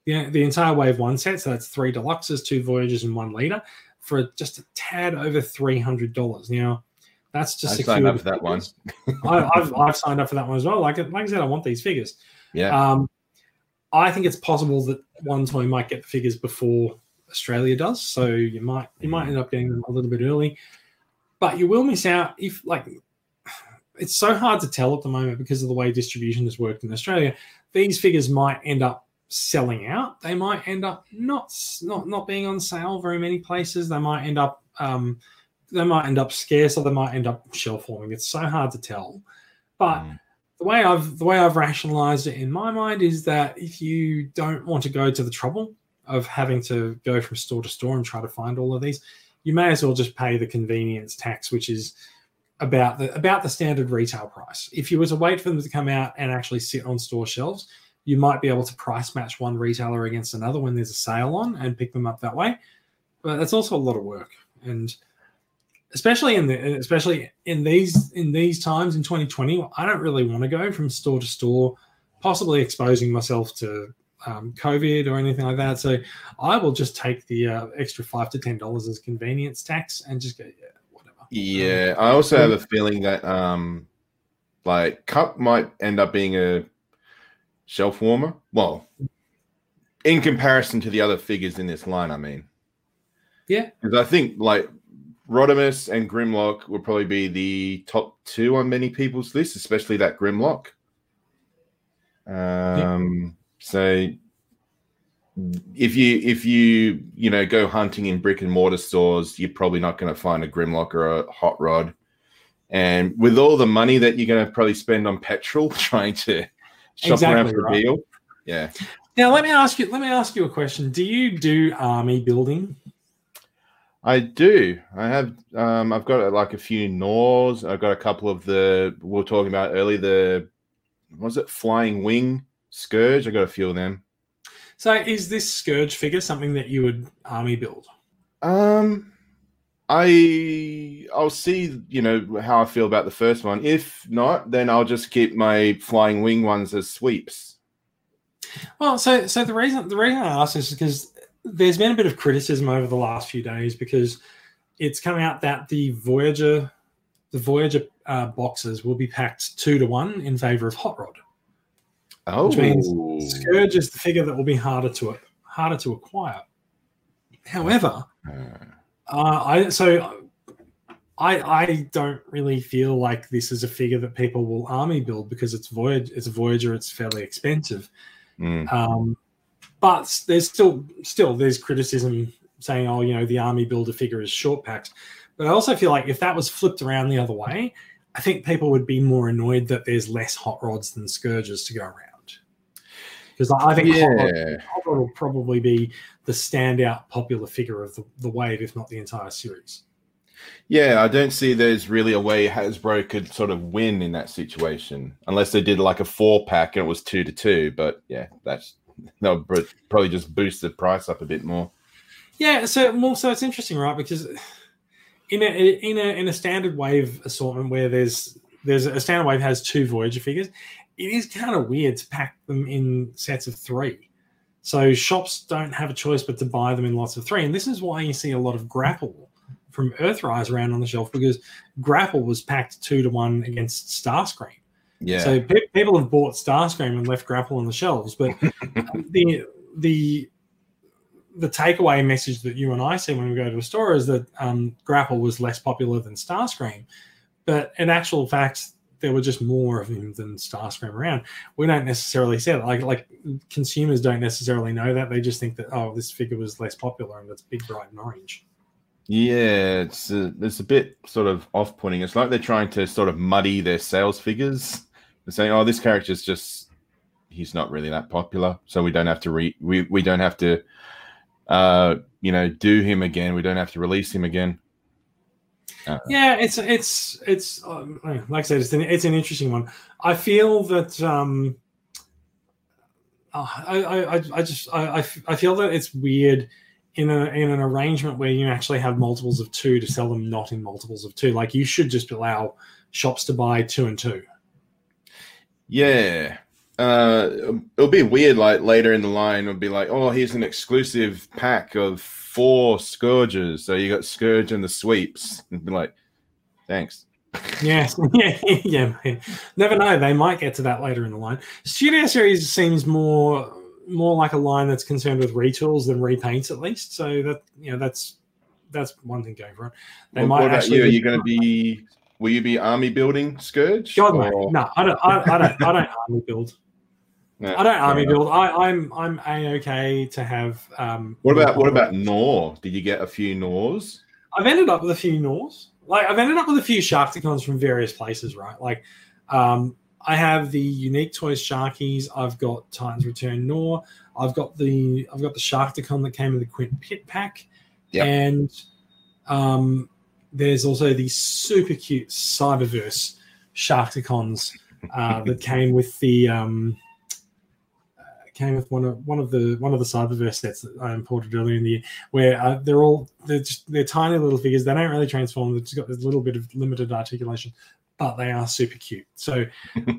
the, the entire Wave One set. So that's three deluxes, two Voyagers, and one leader for just a tad over three hundred dollars. Now, that's just I signed up for that one. figures. I, I've, I've signed up for that one as well. Like, like I said, I want these figures. Yeah. Um, I think it's possible that one toy might get the figures before Australia does, so you might you might end up getting them a little bit early, but you will miss out if like it's so hard to tell at the moment because of the way distribution has worked in Australia. These figures might end up selling out. They might end up not not not being on sale very many places. They might end up um, they might end up scarce or they might end up shelf forming. It's so hard to tell, but Mm. the way I've the way I've rationalized it in my mind is that if you don't want to go to the trouble of having to go from store to store and try to find all of these, you may as well just pay the convenience tax, which is about the about the standard retail price. If you were to wait for them to come out and actually sit on store shelves, you might be able to price match one retailer against another when there's a sale on and pick them up that way. But that's also a lot of work, and especially in the especially in these in these times in 2020, I don't really want to go from store to store, possibly exposing myself to um, COVID or anything like that. So I will just take the uh, extra five to ten dollars as convenience tax and just go yeah whatever. Yeah, I also have a feeling that um like Kup might end up being a shelf warmer. Well, in comparison to the other figures in this line, I mean. Yeah. Because I think like Rodimus and Grimlock will probably be the top two on many people's lists, especially that Grimlock. Um so if you if you you know go hunting in brick and mortar stores, you're probably not going to find a Grimlock or a Hot Rod. And with all the money that you're going to probably spend on petrol trying to shop around for right. a deal, yeah, Now let me ask you let me ask you a question. Do you do army building? I do. I have. Um, I've got uh, like a few Gnaws. I've got a couple of the we were talking about earlier. The was it Flying Wing Scourge? I got a few of them. So, is this Scourge figure something that you would army build? Um, I I'll see. You know how I feel about the first one. If not, then I'll just keep my flying wing ones as sweeps. Well, so so the reason the reason I ask this is because there's been a bit of criticism over the last few days because it's come out that the Voyager the Voyager uh, boxes will be packed two to one in favor of Hot Rod. Oh, Which means Scourge is the figure that will be harder to harder to acquire. However, Uh, uh, I so I I don't really feel like this is a figure that people will army build because it's Voyager. It's a Voyager. It's fairly expensive. mm, Um, but there's still still there's criticism saying, oh, you know, the army builder figure is short packs. But I also feel like if that was flipped around the other way, I think people would be more annoyed that there's less hot rods than scourges to go around. Because I think yeah, rod will probably be the standout popular figure of the, the wave, if not the entire series. yeah. I don't see there's really a way Hasbro could sort of win in that situation unless they did like a four pack and it was two to two. But yeah, that's that would probably just boost the price up a bit more. Yeah, so well, so it's interesting, right? Because in a in a in a standard wave assortment where there's there's a standard wave has two Voyager figures, it is kind of weird to pack them in sets of three. So shops don't have a choice but to buy them in lots of three, and this is why you see a lot of Grapple from Earthrise around on the shelf because Grapple was packed two to one against Starscream. Yeah, So pe- people have bought Starscream and left Grapple on the shelves, but the the the takeaway message that you and I see when we go to a store is that um, Grapple was less popular than Starscream, but in actual fact, there were just more of him than Starscream around. We don't necessarily see it. Like like consumers don't necessarily know that. They just think that oh, this figure was less popular and it's big, bright, and orange. Yeah, it's a, it's a bit sort of off-putting. It's like they're trying to sort of muddy their sales figures. They're saying, "Oh, this character's just he's not really that popular, so we don't have to re we we don't have to uh you know do him again. We don't have to release him again." Yeah, it's it's it's um, like I said, it's an, it's an interesting one. I feel that um, uh, I, I I- just I, I feel that it's weird in a in an arrangement where you actually have multiples of two to sell them not in multiples of two. Like you should just allow shops to buy two and two. Yeah. Uh, it'll be weird. Like later in the line, it'll be like, "Oh, here's an exclusive pack of four scourges." So you got scourge and the sweeps, and be like, "Thanks." Yes, yeah, yeah. man. Never know. They might get to that later in the line. Studio series seems more more like a line that's concerned with retools than repaints, at least. So that you know that's that's one thing going for it. They What, might what about actually you? Are you going to be? Will you be army building scourge? God, or- No, I don't. I, I don't. I don't army build. No, I don't army enough. build. I, I'm I'm a okay to have. Um, What about what about Gnaw? Did you get a few Gnaws? I've ended up with a few Gnaws. Like I've ended up with a few Sharkticons from various places, right? Like um, I have the unique toys Sharkies. I've got Titans Return Gnaw. I've got the I've got the Sharkticon that came in the Quint Pit pack, Yep. and um, there's also the super cute Cyberverse Sharkticons uh, that came with the um, came with one of one of the one of the Cyberverse sets that I imported earlier in the year, where uh, they're all they're just they're tiny little figures. They don't really transform. They've just got this little bit of limited articulation, but they are super cute. So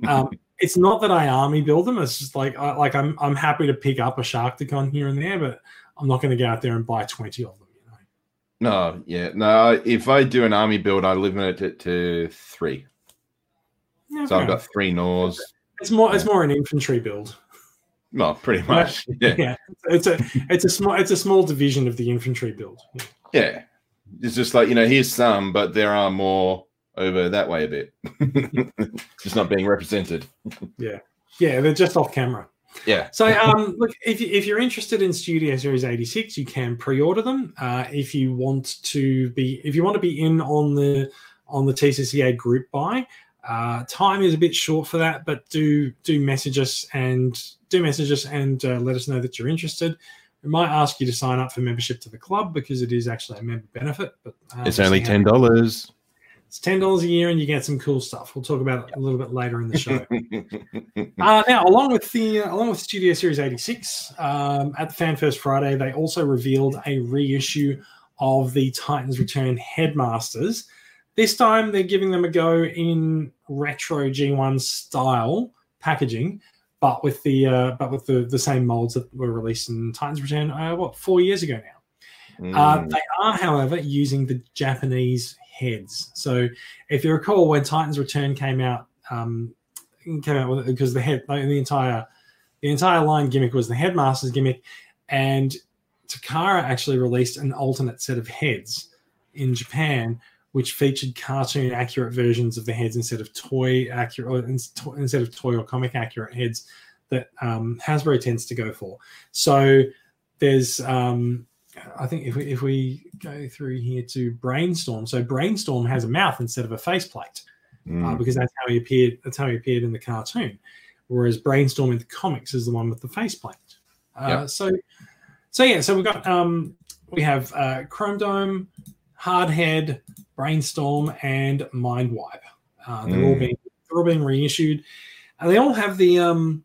um, it's not that I army build them. It's just like I, like I'm I'm happy to pick up a Sharkticon here and there, but I'm not going to go out there and buy twenty of them. You know. No, yeah, no. If I do an army build, I limit it to three. Yeah, So I've got three Gnaws. it's more it's more an infantry build. Well, pretty much. Yeah, Yeah, it's a it's a small it's a small division of the infantry build. Yeah. yeah. It's just like you know, here's some, but there are more over that way a bit. just not being represented. Yeah, Yeah, they're just off camera. Yeah. So, um, look, if, you, if you're interested in Studio Series 86, you can pre-order them. Uh, if you want to be, if you want to be in on the on the TCCA group buy, uh, time is a bit short for that. But do do message us and do message us and uh, let us know that you're interested. We might ask you to sign up for membership to the club because it is actually a member benefit. But uh, It's only ten dollars. It's ten dollars a year, and you get some cool stuff. We'll talk about it a little bit later in the show. Uh, now, along with the uh, along with Studio Series 86, um, at the Fan First Friday, they also revealed a reissue of the Titans Return Headmasters. This time, they're giving them a go in retro G1 style packaging, but with the uh, but with the, the same molds that were released in Titans Return uh, what four years ago now. Uh, Mm. they are, however, using the Japanese heads. So, if you recall, when Titans Return came out, um, came out with because the head, like, the entire, the entire line gimmick was the headmaster's gimmick, and Takara actually released an alternate set of heads in Japan, which featured cartoon accurate versions of the heads instead of toy accurate, or instead of toy or comic accurate heads that um, Hasbro tends to go for. So there's um, I think if we, if we go through here to Brainstorm, so Brainstorm has a mouth instead of a faceplate uh, Mm. because that's how he appeared. That's how he appeared in the cartoon. Whereas Brainstorm in the comics is the one with the faceplate. Uh, Yep. So, so yeah, so we've got um, we have uh, Chrome Dome, Hardhead, Brainstorm, and Mind Wipe. Uh, they're all Mm. being they're all being reissued, and they all have the um,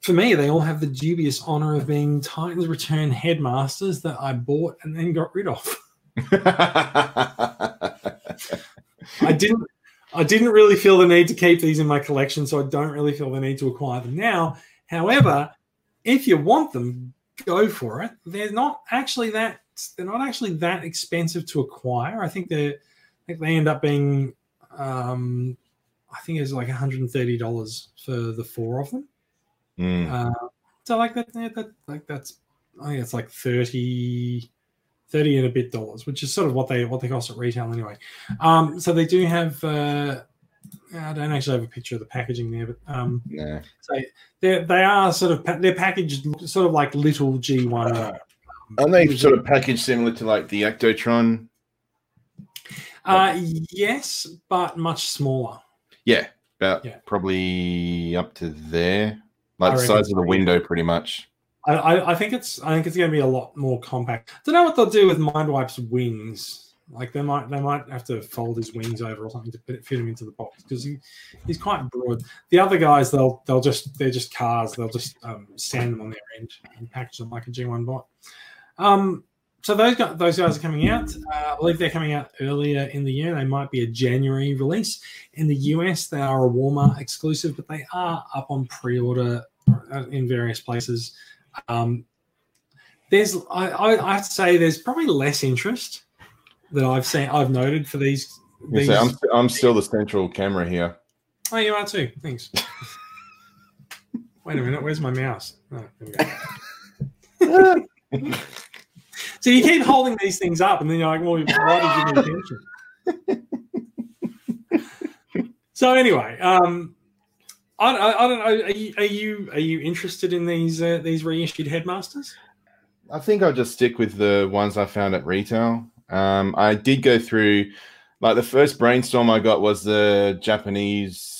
for me, they all have the dubious honor of being Titans Return headmasters that I bought and then got rid of. I didn't I didn't really feel the need to keep these in my collection, so I don't really feel the need to acquire them now. However, if you want them, go for it. They're not actually that they're not actually that expensive to acquire. I think they I think they end up being um I think it's like $130 for the four of them. Mm. Uh, so like that, yeah, that like that's I think it's like 30, 30 and a bit dollars, which is sort of what they what they cost at retail anyway. Um, so they do have. Uh, I don't actually have a picture of the packaging there, but um, Nah. so they they are sort of they're packaged sort of like little G one. Aren't they sort of packaged similar to like the Ectotron? Uh, yes, but much smaller. Yeah, about Yeah. probably up to there, like I the size of the window, pretty much. I, I, I think it's I think it's going to be a lot more compact. don't know what they'll do with Mindwipe's wings. Like they might they might have to fold his wings over or something to fit, fit him into the box because he, he's quite broad. The other guys they'll they'll just they're just cars. They'll just um, stand them on their end and package them like a G1 bot. Um, so those guys, those guys are coming out. Uh, I believe they're coming out earlier in the year. They might be a January release. In the US, they are a Walmart exclusive, but they are up on pre-order uh, in various places. Um, there's, I, I, I have to say, there's probably less interest that I've seen, I've noted for these. These say, I'm, I'm still the central camera here. oh, you are too. Thanks. Wait a minute. Where's my mouse? Oh, there we go. so you keep holding these things up, and then you're like, "Well, why did you me attention?" so anyway, um, I, I, I don't know. Are you, are you are you interested in these uh, these reissued headmasters? I think I'll just stick with the ones I found at retail. Um, I did go through, like the first brainstorm I got was the Japanese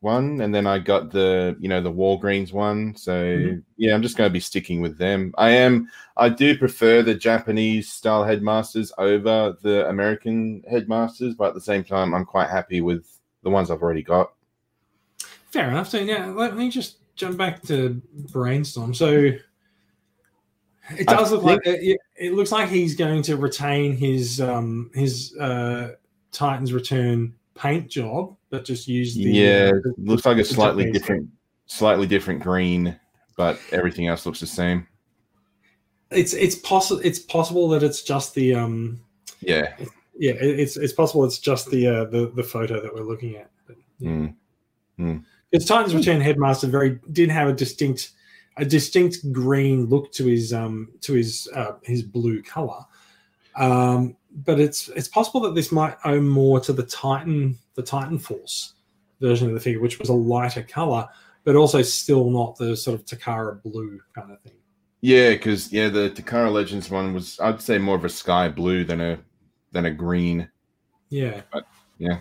one, and then I got the you know the Walgreens one. So Mhm. yeah, I'm just going to be sticking with them. I am. I do prefer the Japanese style headmasters over the American headmasters, but at the same time, I'm quite happy with the ones I've already got. Fair enough. So yeah, let me just jump back to brainstorm. So it I does look like it, it looks like he's going to retain his um his uh Titans return paint job, but just use the yeah, uh, the- looks like a slightly different, slightly different green, but everything else looks the same. It's it's possible it's possible that it's just the um Yeah. yeah it's it's possible it's just the uh, the the photo that we're looking at. But, yeah. Mm. Because Titans Return Headmaster very did have a distinct a distinct green look to his um to his uh, his blue color. Um, but it's it's possible that this might owe more to the Titan the Titan Force version of the figure, which was a lighter color, but also still not the sort of Takara blue kind of thing. Yeah, because yeah, the Takara Legends one was I'd say more of a sky blue than a than a green. Yeah. But, yeah.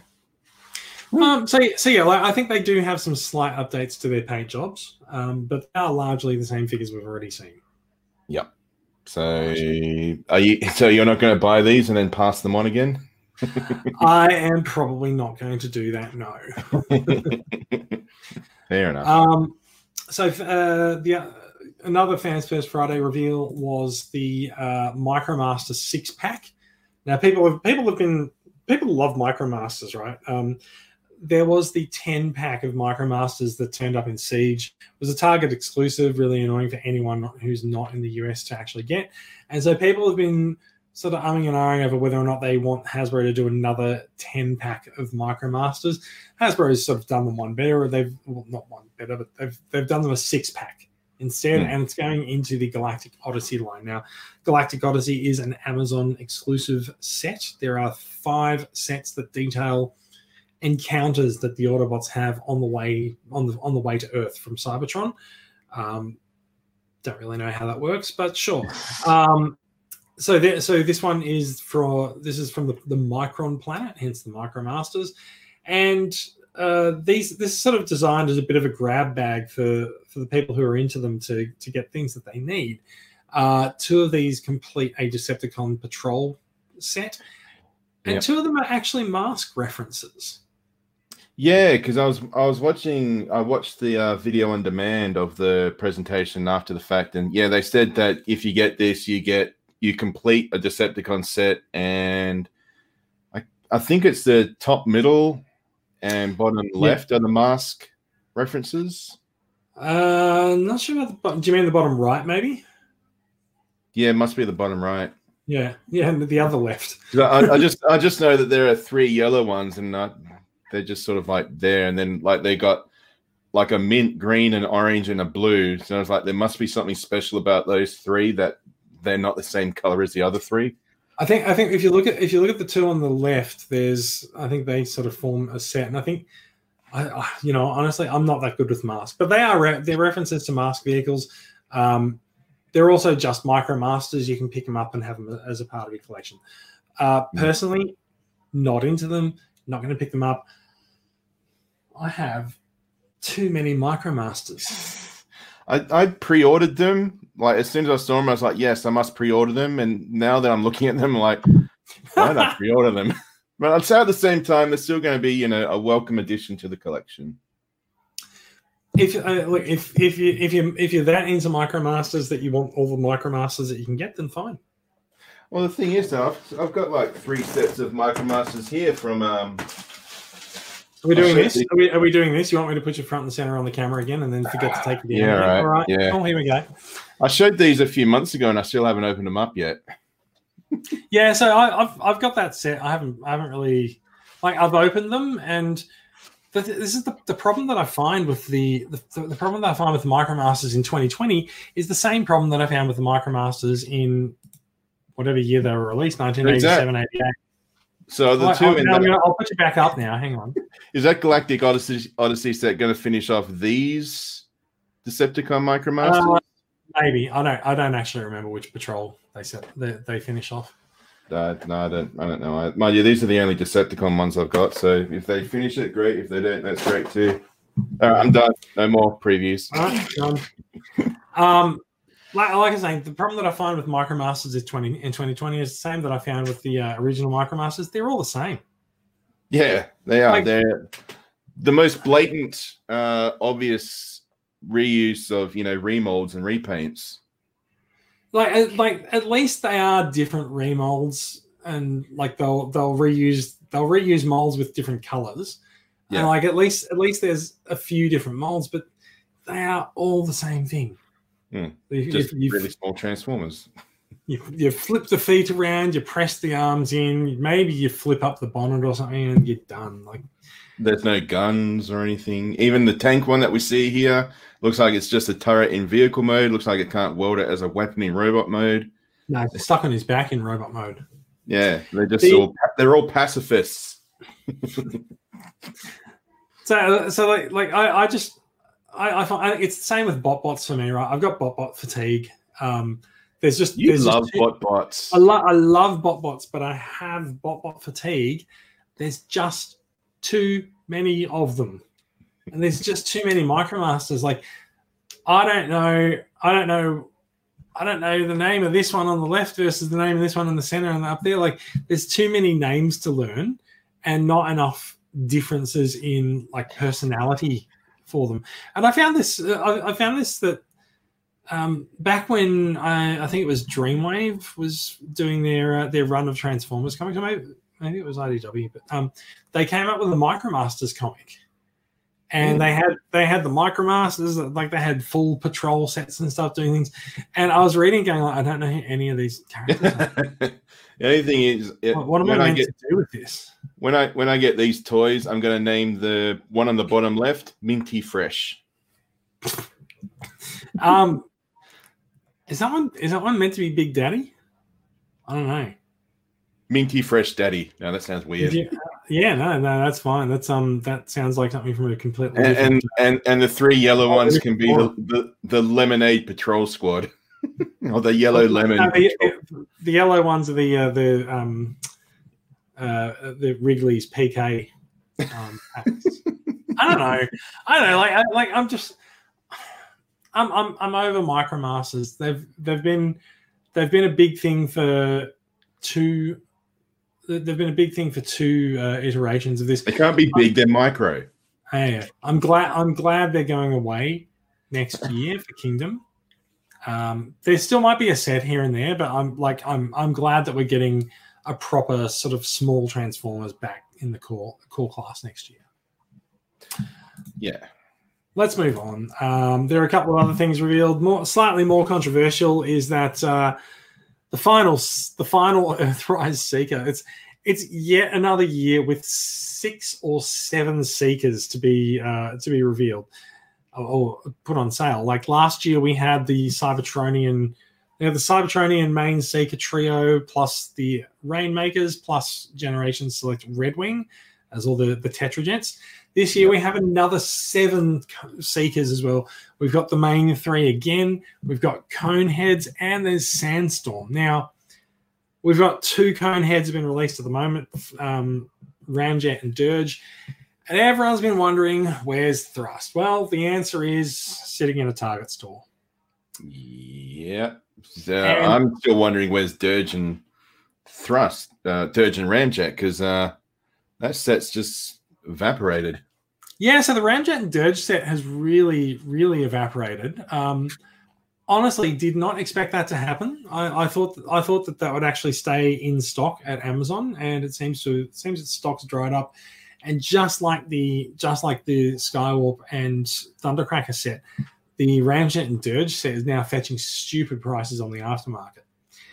Um, so, so yeah, like, I think they do have some slight updates to their paint jobs, um, but they are largely the same figures we've already seen. So are you? So you're not going to buy these and then pass them on again? I am probably not going to do that. No. Fair enough. Um, so uh, the uh, another Fans First Friday reveal was the uh, MicroMaster six pack. Now people have people have been people love MicroMasters, right? Um, there was the 10 pack of MicroMasters that turned up in Siege. It was a Target exclusive, really annoying for anyone who's not in the US to actually get. And so people have been sort of umming and ahhing over whether or not they want Hasbro to do another 10 pack of MicroMasters. Hasbro's sort of done them one better, or they've, well, not one better, but they've, they've done them a six pack instead, Hmm. and it's going into the Galactic Odyssey line. Now, Galactic Odyssey is an Amazon exclusive set. There are five sets that detail encounters that the Autobots have on the way on the on the way to Earth from Cybertron. Um, don't really know how that works, but sure. Um, so there, so this one is for this is from the, the Micron planet, hence the MicroMasters, and uh, these this is sort of designed as a bit of a grab bag for for the people who are into them to to get things that they need. Uh, two of these complete a Decepticon patrol set, and Yep. two of them are actually mask references. Yeah, because I was I was watching I watched the uh, video on demand of the presentation after the fact, and yeah, they said that if you get this, you get you complete a Decepticon set, and I I think it's the top middle and bottom left are the mask references. Uh, not sure about the bottom. Do you mean the bottom right, maybe? Yeah, it must be the bottom right. Yeah, yeah, and the other left. I, I just I just know that there are three yellow ones, and uh, they're just sort of like there, and then like they got like a mint, green, and orange, and a blue. So I was like, there must be something special about those three that they're not the same color as the other three. I think I think if you look at if you look at the two on the left, there's I think they sort of form a set, and I think I, I you know honestly I'm not that good with masks, but they are re- they're references to mask vehicles. Um, they're also just micro masters. You can pick them up and have them as a part of your collection. Uh, personally, not into them. Not going to pick them up. I have too many MicroMasters. I, I pre-ordered them like as soon as I saw them, I was like, yes, I must pre-order them. And now that I'm looking at them, I'm like, why did I pre-order them? but I'd say at the same time, they're still going to be you know a welcome addition to the collection. if uh, look, if if you if you if you're that into MicroMasters that you want all the MicroMasters that you can get, then fine. Well, the thing is, though, I've, I've got like three sets of Micromasters here from. Um, Are we doing this? Are we, are we doing this? You want me to put your front and center on the camera again, and then forget to take the? Yeah, right. All right. Yeah. Oh, here we go. I showed these a few months ago, and I still haven't opened them up yet. Yeah, so I, I've I've got that set. I haven't I haven't really like I've opened them, and the, this is the, the problem that I find with the, the the problem that I find with the MicroMasters in 2020 is the same problem that I found with the MicroMasters in whatever year they were released, 1987, 88. So the 2 I'll, in I'm that, gonna- I'll put you back up now. Hang on. is that Galactic Odyssey Odyssey set going to finish off these Decepticon Micromasters? Uh, maybe I don't. I don't actually remember which patrol they said they, they finish off. Uh, no, I don't. I don't know. I, mind you, these are the only Decepticon ones I've got. So if they finish it, great. If they don't, that's great too. All right, I'm done. No more previews. All right, done. um, like, like I was saying, the problem that I find with MicroMasters is twenty in 2020 is the same that I found with the uh, original MicroMasters. They're all the same. Yeah, they are. Like- They're the most blatant, uh, obvious reuse of you know remolds and repaints. Like, at- like at least they are different remolds, and like they'll they'll reuse they'll reuse molds with different colors. Yeah. And like at least at least there's a few different molds, but they are all the same thing. Hmm. You- Just you- really small transformers. you, you flip the feet around, you press the arms in, maybe you flip up the bonnet or something, and you're done. Like, There's no guns or anything. Even the tank one that we see here looks like it's just a turret in vehicle mode. Looks like it can't weld it as a weapon in robot mode. no, it's stuck on his back in robot mode. Yeah, they're just The- all they're all pacifists. So, so like, like I, I just, I, I find it's the same with bot bots for me, right? I've got bot bot fatigue. Um, there's just You there's love too- bot bots. I, lo- I love bot bots, but I have bot bot fatigue. There's just too many of them, and there's just too many micromasters. Like, I don't know, I don't know I don't know the name of this one on the left versus the name of this one in the center and up there. Like, there's too many names to learn, and not enough differences in like personality for them. And I found this. uh, I, I found this that um, back when I, I think it was Dreamwave was doing their uh, their run of Transformers comics. Maybe, maybe it was IDW, but um, they came up with a MicroMasters comic, and they had they had the MicroMasters like they had full patrol sets and stuff doing things. And I was reading, going like, I don't know who any of these characters. are. the only thing is, it, what, what am I meant get to do with this? When I when I get these toys, I'm going to name the one on the bottom left Minty Fresh. Um, is that one is that one meant to be Big Daddy? I don't know. Minty Fresh Daddy. Now that sounds weird. Yeah, yeah, no, no, that's fine. That's um, that sounds like something from a completely And, and and and the three yellow Oh, ones can be the, the, the lemonade patrol squad or the yellow lemon. No, the, the yellow ones are the uh, the um, uh, the Wrigley's PK. Um. I don't know. I don't know. Like, I, like I'm just, I'm, I'm, I'm over Micromasters. They've, they've been, they've been a big thing for two. They've been a big thing for two uh, iterations of this. They can't be big; they're micro. Hey, I'm glad. I'm glad they're going away next year for Kingdom. Um, there still might be a set here and there, but I'm like I'm I'm glad that we're getting a proper sort of small Transformers back in the core core class next year. Yeah. Let's move on. Um, there are a couple of other things revealed. More slightly more controversial is that uh, the final the final Earthrise Seeker. It's it's yet another year with six or seven Seekers to be uh, to be revealed or, or put on sale. Like last year, we had the Cybertronian. We had the Cybertronian main Seeker trio plus the Rainmakers plus Generation Select Redwing as all the the Tetrajets. This year we have another seven seekers as well. We've got the main three again. We've got Coneheads and there's Sandstorm. Now we've got two Coneheads have been released at the moment, um, Ramjet and Dirge, and everyone's been wondering where's Thrust. Well, the answer is sitting in a Target store. Yeah. So And- I'm still wondering where's Dirge and Thrust, uh, Dirge and Ramjet, because uh, that set's just evaporated. Yeah, so the Ramjet and Dirge set has really, really evaporated. Um, honestly, did not expect that to happen. I, I thought I thought that that would actually stay in stock at Amazon, and it seems to it seems that stock's dried up. And just like the just like the Skywarp and Thundercracker set, the Ramjet and Dirge set is now fetching stupid prices on the aftermarket.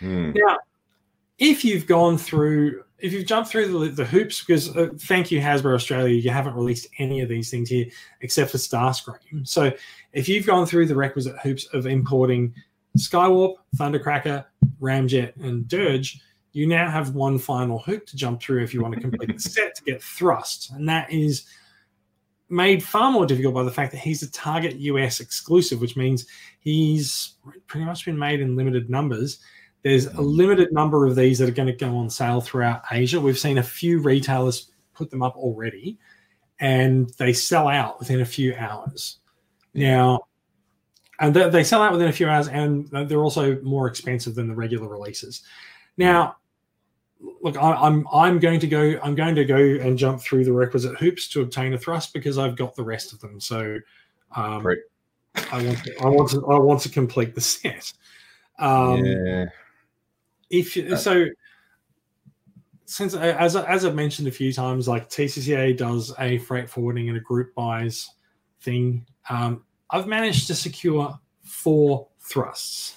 Hmm. Now, if you've gone through, if you've jumped through the, the hoops, because uh, thank you, Hasbro Australia, you haven't released any of these things here except for Starscream. So if you've gone through the requisite hoops of importing Skywarp, Thundercracker, Ramjet, and Dirge, you now have one final hoop to jump through if you want to complete the set to get thrust. And that is made far more difficult by the fact that he's a Target US exclusive, which means he's pretty much been made in limited numbers. There's a mm. limited number of these that are going to go on sale throughout Asia. We've seen a few retailers put them up already, and they sell out within a few hours. Now, and they, they sell out within a few hours, and they're also more expensive than the regular releases. Now, look, I, I'm I'm going to go I'm going to go and jump through the requisite hoops to obtain a thrust because I've got the rest of them. So, um, Great. I want to, I want to I want to complete the set. Um, yeah. if you, Uh, so since as I- as I've mentioned a few times, like TCCA does a freight forwarding and a group buys thing. Um, I've managed to secure four thrusts.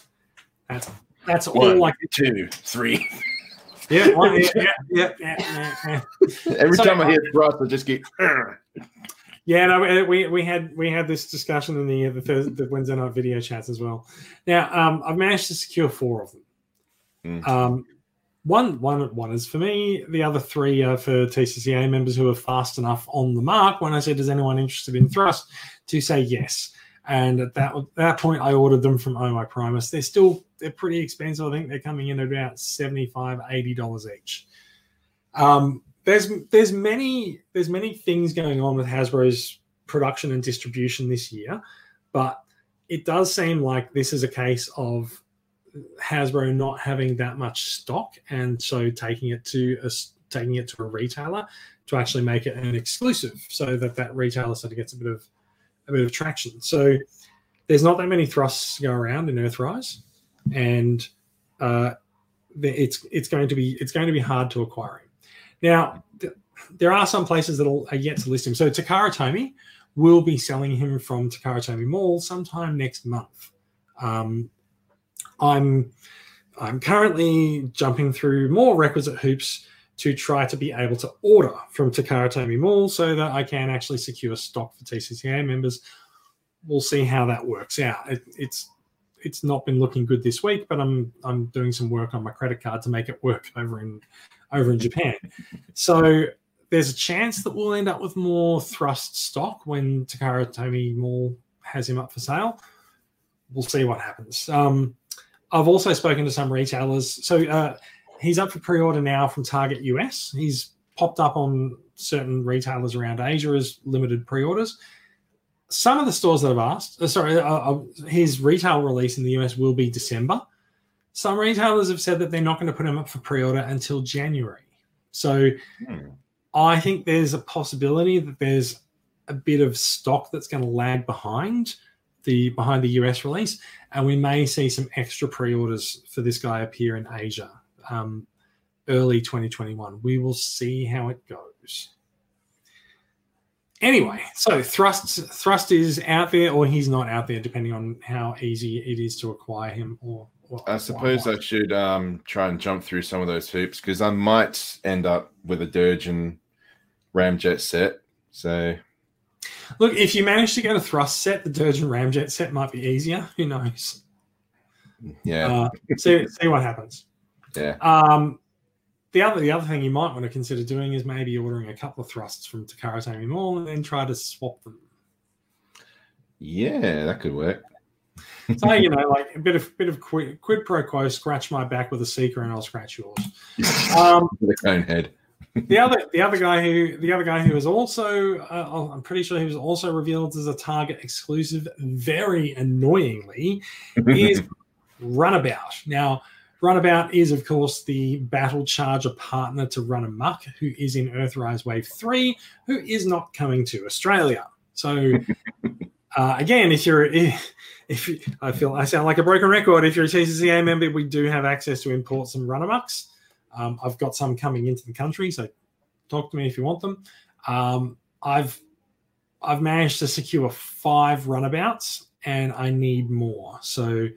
That's that's all One, like two, three. yeah, one, yeah, yeah, yeah, yeah, yeah. Every So- time I hear thrust, I just get. Yeah, no, we we had we had this discussion in the the, Thursday, the Wednesday night video chats as well. Now, um, I've managed to secure four of them. Mm. Um, one one one is for me. The other three are for TCCA members who are fast enough on the mark. When I said, "Is anyone interested in thrust?" to say yes. And at that at that point, I ordered them from Oh My Primus. They're still they're pretty expensive. I think they're coming in at about 75 dollars each. Um, there's there's many there's many things going on with Hasbro's production and distribution this year, but it does seem like this is a case of Hasbro not having that much stock, and so taking it to a taking it to a retailer to actually make it an exclusive, so that that retailer sort of gets a bit of a bit of traction. So there's not that many thrusts go around in Earthrise, and uh, it's it's going to be it's going to be hard to acquire him. Now th- there are some places that are yet to list him. So Takara Tomy will be selling him from Takara Tomy Mall sometime next month. Um, I'm I'm currently jumping through more requisite hoops to try to be able to order from Takara Tomy Mall so that I can actually secure stock for TCCA members. We'll see how that works out. It, it's it's not been looking good this week, but I'm I'm doing some work on my credit card to make it work over in over in Japan. So there's a chance that we'll end up with more thrust stock when Takara Tomy Mall has him up for sale. We'll see what happens. Um, I've also spoken to some retailers. So uh, he's up for pre-order now from Target US. He's popped up on certain retailers around Asia as limited pre-orders. Some of the stores that have asked, uh, sorry, uh, uh, his retail release in the US will be December. Some retailers have said that they're not going to put him up for pre-order until January. So Hmm. I think there's a possibility that there's a bit of stock that's going to lag behind the behind the US release, and we may see some extra pre-orders for this guy appear in Asia um, early 2021. We will see how it goes. Anyway, so thrust thrust is out there, or he's not out there, depending on how easy it is to acquire him. Or, or I suppose I should um, try and jump through some of those hoops because I might end up with a Dirge and Ramjet set. So look if you manage to get a thrust set, the Dirge and Ramjet set might be easier. Who knows? yeah, Uh, see, see what happens. yeah. Um, the other the other thing you might want to consider doing is maybe ordering a couple of thrusts from Takara Tomy Mall and then try to swap them. Yeah, that could work. So you know, like a bit of bit of quid, quid pro quo, scratch my back with a seeker and I'll scratch yours. Um, the cone head. the other the other guy who the other guy who is also uh, I'm pretty sure he was also revealed as a Target exclusive, very annoyingly, is Runabout. Now, Runabout is, of course, the Battle Charger partner to Run Amok, who is in Earthrise Wave 3, who is not coming to Australia. So, uh, again, if you're, if, if you- I feel I sound like a broken record, if you're a TCCA member, we do have access to import some Run Amoks. Um, I've got some coming into the country, so talk to me if you want them. Um, I've I've managed to secure five runabouts, and I need more. So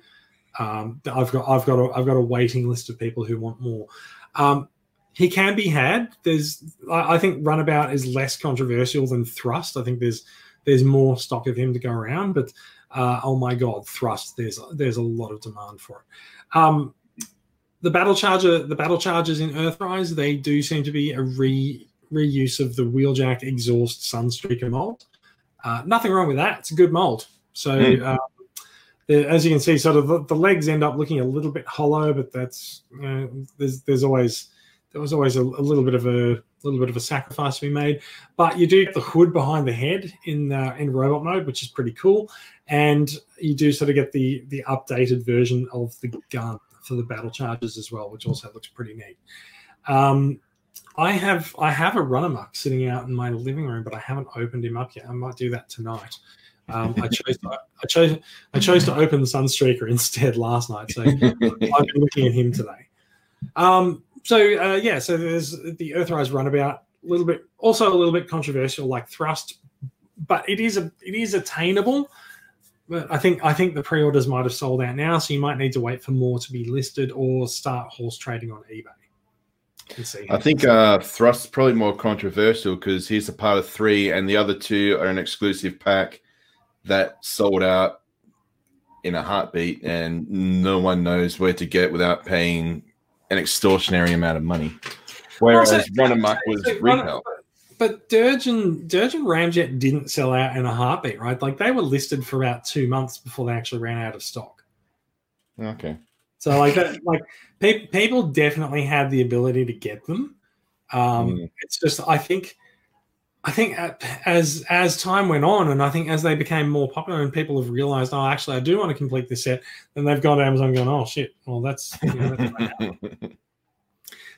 um, I've got I've got a, I've got a waiting list of people who want more. Um, he can be had. There's I, I think runabout is less controversial than thrust. I think there's there's more stock of him to go around, but uh, oh my god, thrust! There's there's a lot of demand for it. Um, the battle charger, the battle chargers in Earthrise, they do seem to be a re reuse of the wheeljack exhaust sunstreaker mold. Uh, nothing wrong with that. It's a good mold. So Mm. the, as you can see, sort of the, the legs end up looking a little bit hollow, but that's you know, there's there's always there was always a, a little bit of a little bit of a sacrifice to be made. But you do get the hood behind the head in uh, in robot mode, which is pretty cool, and you do sort of get the the updated version of the gun for the battle charges as well, which also looks pretty neat. Um, I have I have a runner sitting out in my living room, but I haven't opened him up yet. I might do that tonight. Um, I chose to, I chose I chose to open the Sunstreaker instead last night, so I've been looking at him today. Um, so uh, yeah, so there's the Earthrise runabout, a little bit, also a little bit controversial, like thrust, but it is a it is attainable. But I think I think the pre-orders might have sold out now, so you might need to wait for more to be listed or start horse trading on eBay. I think uh, Thrust's probably more controversial because he's a part of three, and the other two are an exclusive pack that sold out in a heartbeat, and no one knows where to get without paying an extortionary amount of money. Whereas Also- Run Amok was So, retail. But Dirge and Dirge and Ramjet didn't sell out in a heartbeat, right? Like they were listed for about two months before they actually ran out of stock. Okay. So like that, like pe- people definitely had the ability to get them. Um, Mm. It's just I think I think as as time went on, and I think as they became more popular, and people have realized, oh, actually, I do want to complete this set, then they've gone to Amazon going, oh shit, well that's. You know, that's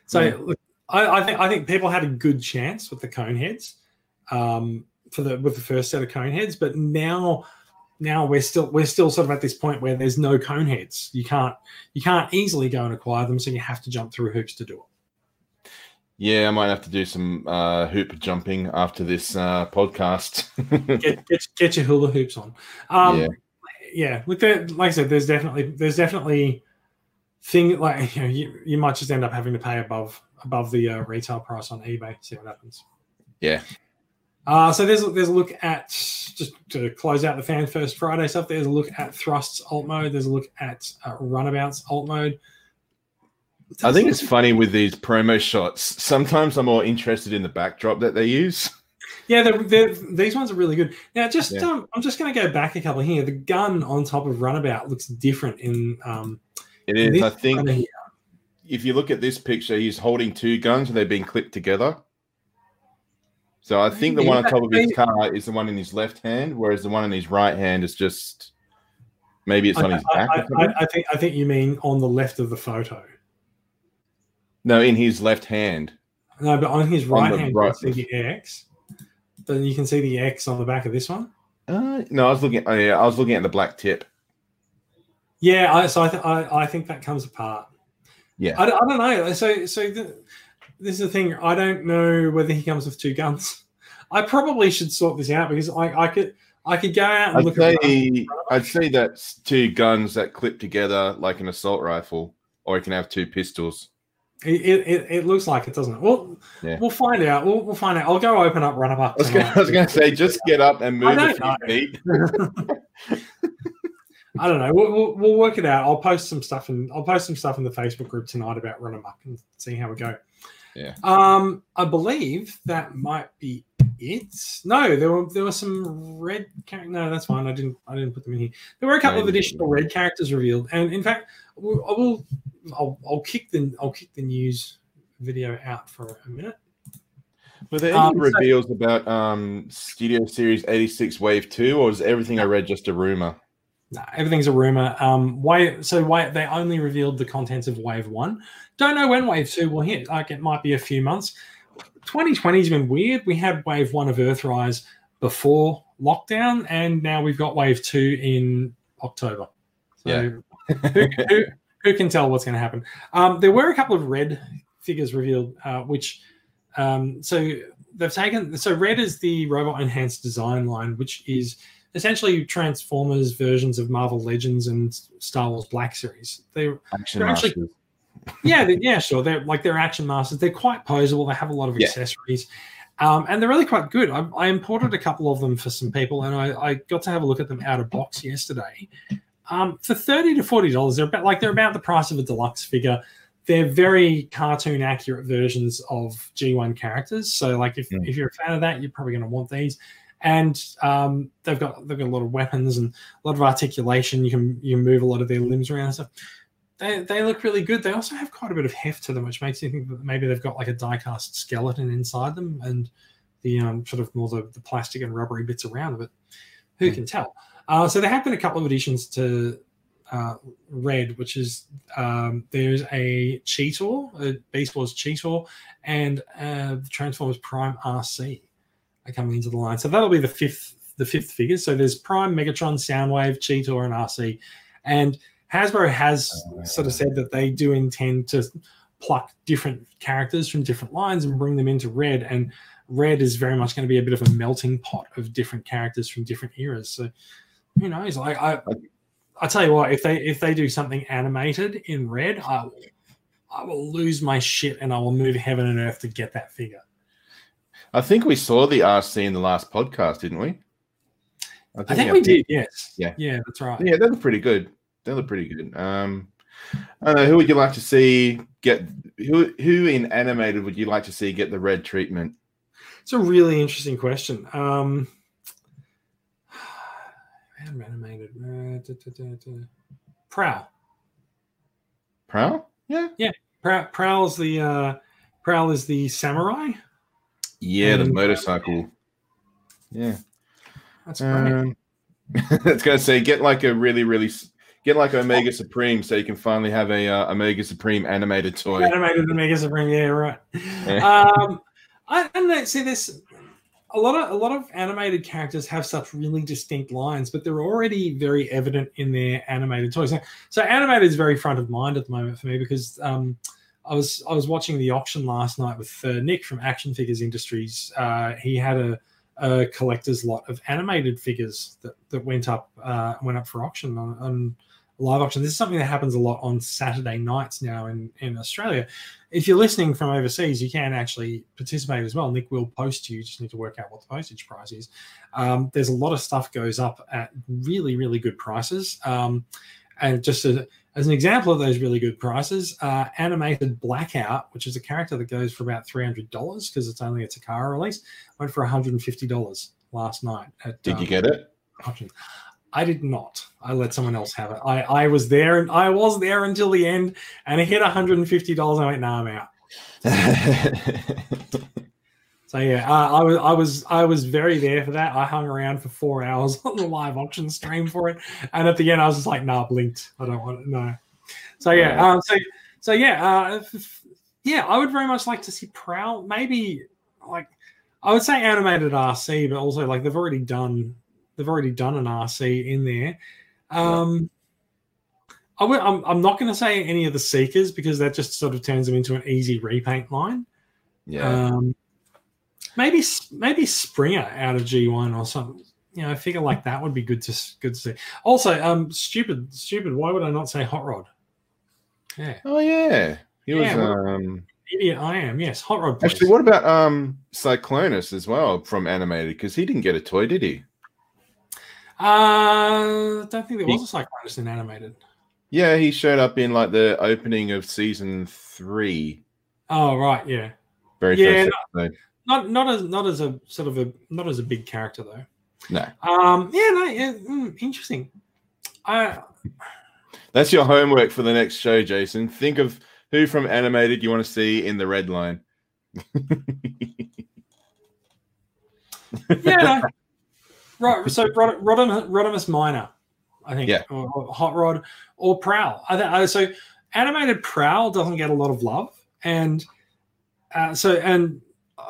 so look, I, I think I think people had a good chance with the cone heads, um, for the with the first set of cone heads, but now now we're still we're still sort of at this point where there's no cone heads. You can't you can't easily go and acquire them, so you have to jump through hoops to do it. Yeah, I might have to do some uh, hoop jumping after this uh, podcast. Get, get, get your hula hoops on. Um, Yeah. yeah. with the like I said, there's definitely there's definitely thing like you know you, you might just end up having to pay above above the uh, retail price on eBay. See what happens. Yeah. Uh, so there's there's a look at just to close out the fan first Friday stuff. There's a look at thrusts alt mode. There's a look at uh, runabouts alt mode. I think it's funny with these promo shots. Sometimes I'm more interested in the backdrop that they use. Yeah, they're, they're, these ones are really good. Now, just Yeah. um, I'm just going to go back a couple here. The gun on top of Runabout looks different in um. It in is. I think if you look at this picture, he's holding two guns and they've been clipped together. So I think the one on top of his car is the one in his left hand, whereas the one in his right hand is just maybe it's on I, his back. I. I, I think I think you mean on the left of the photo. No, in his left hand. No, but on his right the hand, right. you can see the X. Then you can see the X on the back of this one. Uh, no, I was looking. Oh yeah, I was looking at the black tip. Yeah, I, so I, th- I I think that comes apart. Yeah. I, don't- I don't know. So so the, this is the thing. I don't know whether he comes with two guns. I probably should sort this out because I, I could I could go out and I'd look at. I'd say that's two guns that clip together like an assault rifle, or you can have two pistols. It, it, it, looks like it, doesn't it? Well, Yeah. we'll find out. We'll, we'll find out. I'll go open up Run Up. I was, gonna, I was gonna say, just get up and move a don't few know. feet. I don't know. We'll, we'll, we'll work it out. I'll post some stuff and I'll post some stuff in the Facebook group tonight about Run Amok and see how we go. Yeah. Um, I believe that might be it. No, there were there were some red. Char- no, that's fine. I didn't I didn't put them in here. There were a couple No, of additional red characters revealed, and in fact, I will. I'll, I'll kick the I'll kick the news video out for a minute. Were there any Um, so- reveals about um, Studio Series 86 Wave 2, or is everything I read just a rumor? No, everything's a rumor. Um, wave, so wave, they only revealed the contents of Wave One. Don't know when Wave Two will hit. Like it might be a few months. 2020's been weird. We had Wave One of Earthrise before lockdown, and now we've got Wave Two in October. So Yeah. who, who, who can tell what's going to happen? Um, there were a couple of red figures revealed, uh, which um, so they've taken. So red is the robot enhanced design line, which is essentially Transformers versions of Marvel Legends and Star Wars Black Series. They, They're actually- Masters. Yeah, yeah, sure. They're like they're action masters. They're quite posable. They have a lot of Yeah. accessories, um, and they're really quite good. I, I imported a couple of them for some people, and I, I got to have a look at them out of box yesterday. Um, for thirty to forty dollars, they're about like they're about the price of a deluxe figure. They're very cartoon accurate versions of G1 characters. So, like if, Mm. if you're a fan of that, you're probably going to want these. And um, they've got they've got a lot of weapons and a lot of articulation. You can you can move a lot of their limbs around and stuff they, they look really good. They also have quite a bit of heft to them, which makes you think that maybe they've got like a die-cast skeleton inside them and the um, sort of more the, the plastic and rubbery bits around it. Who Hmm. can tell? Uh, so there have been a couple of additions to uh, Red, which is um, there's a Cheetor, a Beast Wars Cheetor, and uh, the Transformers Prime RC are coming into the line. So that'll be the fifth the fifth figure. So there's Prime, Megatron, Soundwave, Cheetor, and RC. And Hasbro has oh, sort of said that they do intend to pluck different characters from different lines and bring them into Red. And Red is very much going to be a bit of a melting pot of different characters from different eras. So who knows? Like I, I tell you what, if they if they do something animated in Red, I will, I will lose my shit and I will move heaven and earth to get that figure. I think we saw the RC in the last podcast, didn't we? I think we did. Yes. Yeah. Yeah, that's right. Yeah, look pretty good. They look pretty good. Um, I know. Who would you like to see get who? Who in animated would you like to see get the red treatment? It's a really interesting question. Um, animated. Uh. Prowl. Prowl? Yeah. Prowl. Prowl is the uh, Prowl is the samurai. Yeah, the motorcycle. Yeah. That's great. Um, it's going to say get like a really, really get like Omega Supreme so you can finally have a uh, Omega Supreme animated toy. Animated and Mega Supreme, yeah, right. Um, I, I don't know. See, this a lot of a lot of animated characters have such really distinct lines, but they're already very evident in their animated toys. So, so animated is very front of mind at the moment for me because um, I was I was watching the auction last night with uh, Nick from Action Figures Industries. Uh, he had a, a collector's lot of animated figures that, that went up uh, went up for auction on, on live auction. This is something that happens a lot on Saturday nights now in, in Australia. If you're listening from overseas, you can actually participate as well. Nick will post to you. You just need to work out what the postage price is. Um, there's a lot of stuff goes up at really, really good prices. Um, and just a, as an example of those really good prices, uh, animated Blackout, which is a character that goes for about three hundred dollars because it's only a Takara release, went for one hundred and fifty dollars last night. At, Did um, you get it? auction. I did not. I let someone else have it. I, I was there and I was there until the end and it hit $150. and I went, nah, I'm out. So yeah, uh, I was I was I was very there for that. I hung around for four hours on the live auction stream for it, and at the end I was just like, "Nah, blinked. I don't want it. No." So yeah, um, so so yeah, uh, f- f- yeah, I would very much like to see Prowl. Maybe like I would say animated RC, but also like they've already done they've already done an RC in there. Um, I will, I'm I'm not going to say any of the Seekers because that just sort of turns them into an easy repaint line. yeah. Um, maybe maybe Springer out of G one or something. You know, a figure like that would be good to good to see. Also, um, stupid, stupid. Why would I not say Hot Rod? Yeah, oh yeah. He was Yeah, well- um idiot I am. Yes, Hot Rod. Please. actually what about um Cyclonus as well from animated because he didn't get a toy, did he? Uh, don't think there He- was a Cyclonus in animated. Yeah, he showed up in like the opening of season three. Oh right, yeah. Very Yeah, episode. Not not as not as a sort of a not as a big character though. No. Um, yeah, no, yeah, mm, interesting. I That's your homework for the next show, Jason. Think of who from animated you want to see in the red line. yeah. No. right. So Rod- Rodimus, Rodimus Minor, I think. Yeah. Or, or Hot Rod or Prowl. I think. I- So animated Prowl doesn't get a lot of love, and uh, so and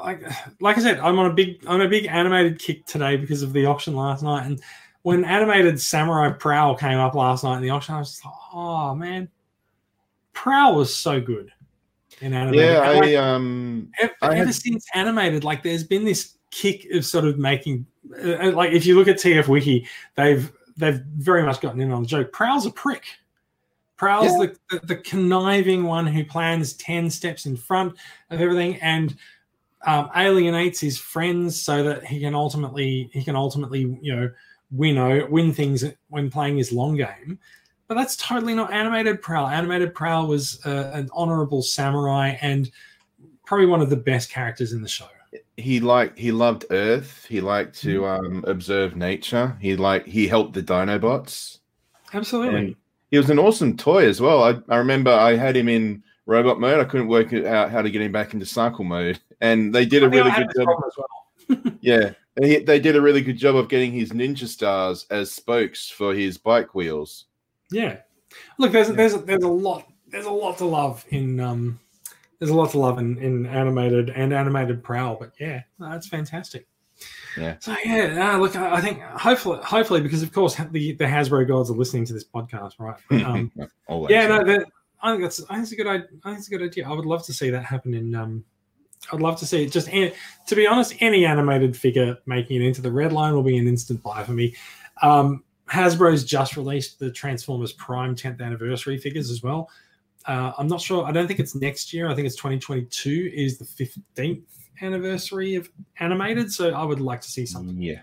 like like I said, I'm on a big I'm a big animated kick today because of the auction last night, and when animated Samurai Prowl came up last night in the auction, I was just like, oh man, Prowl was so good in animated. yeah, And, like, I um ever, I ever since animated, like there's been this kick of sort of making, uh, like if you look at TF Wiki, they've they've very much gotten in on the joke. Prowl's a prick. Prowl's the, the the conniving one who plans ten steps in front of everything and um, alienates his friends so that he can ultimately he can ultimately you know win o- win things when playing his long game. But that's totally not animated Prowl. Animated Prowl was uh, an honorable samurai and probably one of the best characters in the show. He liked he loved Earth. He liked to Mm-hmm. um observe nature. He like he helped the Dinobots. Absolutely. And he was an awesome toy as well. I, I remember I had him in robot mode. I couldn't work it out how to get him back into cycle mode, and they did a I I really good job. as well. Yeah, he, they did a really good job of getting his ninja stars as spokes for his bike wheels. Yeah. Look, there's there's there's a lot there's a lot to love in um there's a lot to love in, in animated and animated prowl, but yeah, that's fantastic. Yeah. So yeah, uh, look, I, I think hopefully hopefully because of course the the Hasbro gods are listening to this podcast, right? But, um, yeah, no, that, I think that's I think it's a good idea. I think it's a good idea. I would love to see that happen in um. I'd love to see it. Just any- to be honest, any animated figure making it into the red line will be an instant buy for me. Um, Hasbro's just released the Transformers Prime 10th anniversary figures as well. Uh, I'm not sure. I don't think it's next year. I think it's 2022 is the 15th anniversary of animated. So I would like to see something. yeah.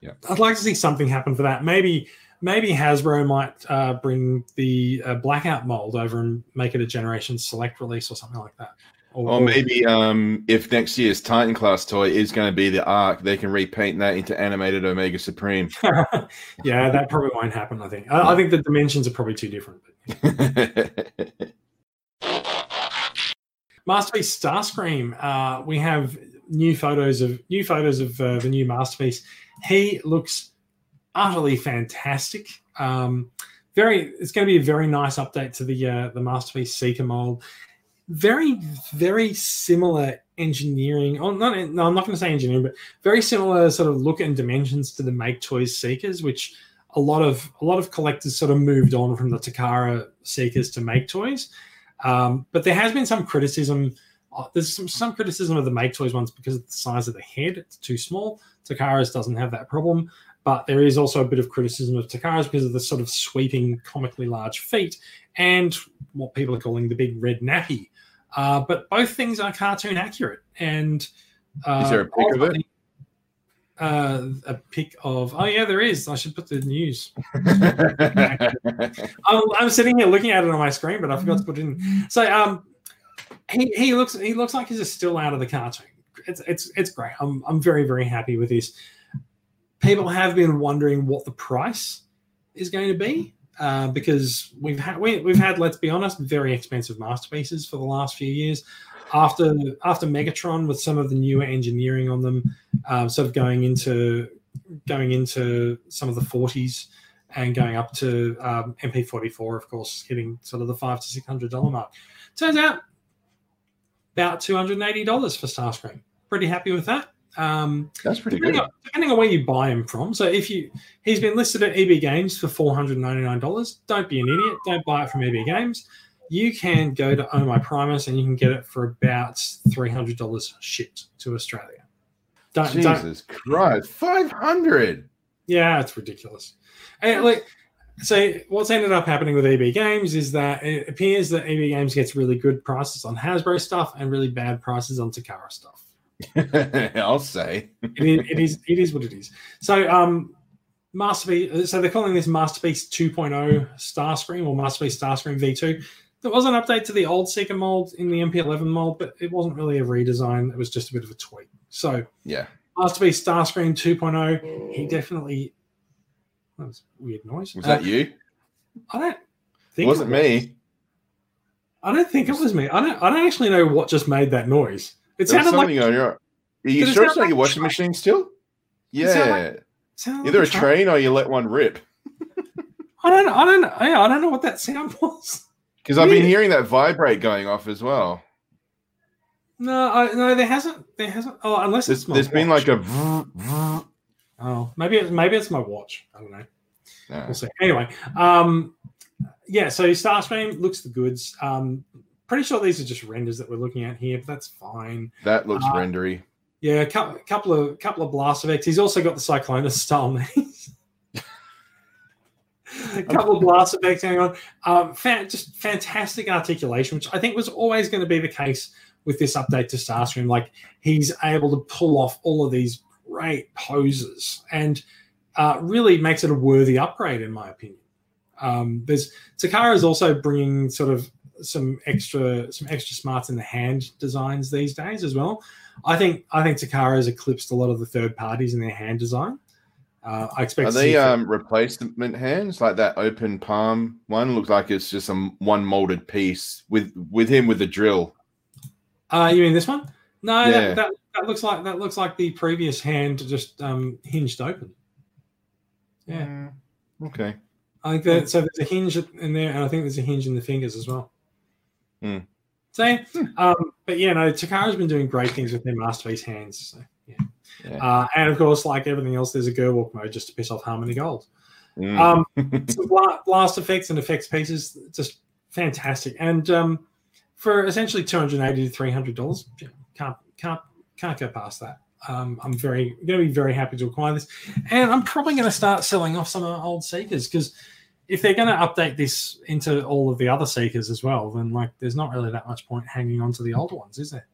Yeah. I'd like to see something happen for that. Maybe maybe Hasbro might uh, bring the uh, blackout mold over and make it a Generation Select release or something like that. Or maybe um, if next year's Titan class toy is going to be the Ark, they can repaint that into animated Omega Supreme. yeah, that probably won't happen. I think. I, I think the dimensions are probably too different. But Masterpiece Starscream. Uh, we have new photos of new photos of uh, the new masterpiece. He looks utterly fantastic. Um, very, it's going to be a very nice update to the uh, the masterpiece Seeker mold. Very, very similar engineering. Oh, not, no, I'm not going to say engineering, but very similar sort of look and dimensions to the Make Toys Seekers, which a lot of a lot of collectors sort of moved on from the Takara Seekers to Make Toys. Um, but there has been some criticism. Uh, there's some, some criticism of the Make Toys ones because of the size of the head; it's too small. Takara's doesn't have that problem, but there is also a bit of criticism of Takara's because of the sort of sweeping, comically large feet and what people are calling the big red nappy. Uh, but both things are cartoon accurate. And uh, Is there a pic of it? Uh, a pic of oh yeah, there is. I should put the news. I'm, I'm sitting here looking at it on my screen, but I forgot to put it in. So um, he, he looks he looks like he's still out of the cartoon. It's it's it's great. I'm I'm very very happy with this. People have been wondering what the price is going to be uh, because we've had we, we've had let's be honest very expensive masterpieces for the last few years. After after Megatron with some of the newer engineering on them, um, sort of going into going into some of the 40s and going up to um, MP44, of course, hitting sort of the five to six hundred dollar mark. Turns out about two hundred and eighty dollars for Starscream. Pretty happy with that. Um, That's pretty depending good. on, depending on where you buy him from. So if you he's been listed at EB Games for four hundred ninety nine dollars. Don't be an idiot. Don't buy it from EB Games. You can go to Oh My Primus and you can get it for about three hundred dollars shipped to Australia. Don't, don't Jesus Christ, five hundred. yeah, it's ridiculous. And like, so what's ended up happening with EB Games is that it appears that EB Games gets really good prices on Hasbro stuff and really bad prices on Takara stuff. I'll say. It is, it is, it is what it is. So, um, Masterpiece. So they're calling this Masterpiece 2.0 Starscream or Masterpiece Starscream V2. There was an update to the old Seeker mold in the MP11 mold, but it wasn't really a redesign. It was just a bit of a tweak. So Yeah. Masterpiece Starscream 2.0. He definitely. That was a weird noise. Was Uh, that you? I don't It think wasn't was. me. I don't think it was me. I don't. I don't actually know what just made that noise. It There sounded like. on your. Are you it sure it's not like your washing machine still? It Yeah. like- Either a like tra- train or you let one rip. I don't. I don't. Yeah, I don't know what that sound was. Because I've been hearing that vibrate going off as well. No, I, no, there hasn't. There hasn't. Oh, unless There's, it's my there's been like a. Oh, maybe it's maybe it's my watch. I don't know. No. We'll see. Anyway, um, yeah. So Starscream looks the goods. Um, pretty sure these are just renders that we're looking at here, but that's fine. That looks Uh, rendery. Yeah, a couple, couple of couple of blast effects. He's also got the Cyclonus style knees. a couple of blast effects going on. Um, fan, just fantastic articulation, which I think was always going to be the case with this update to Starscream. Like he's able to pull off all of these great poses and uh, really makes it a worthy upgrade, in my opinion. Um, there's Takara is also bringing sort of some extra some extra smarts in the hand designs these days as well. I think I think Takara has eclipsed a lot of the third parties in their hand design. Uh, I expect Are they um, replacement hands like that open palm one? Looks like it's just a m- one molded piece with with him with the drill. Uh, you mean this one? No, Yeah. that, that, that looks like that looks like the previous hand just um, hinged open. Yeah, Mm, Okay. I think that so there's a hinge in there, and I think there's a hinge in the fingers as well. Hmm. So, um, but yeah, no, Takara's been doing great things with their masterpiece hands. So, yeah. Yeah. Uh, and of course, like everything else, there's a Gerwalk mode just to piss off Harmony Gold. Mm. Um, bla- blast effects and effects pieces, just fantastic. And um, for essentially two hundred eighty to three hundred dollars, can't can't can't go past that. Um, I'm very going to be very happy to acquire this, and I'm probably going to start selling off some of my old Seekers because if they're going to update this into all of the other Seekers as well, then like there's not really that much point hanging on to the older ones, is there?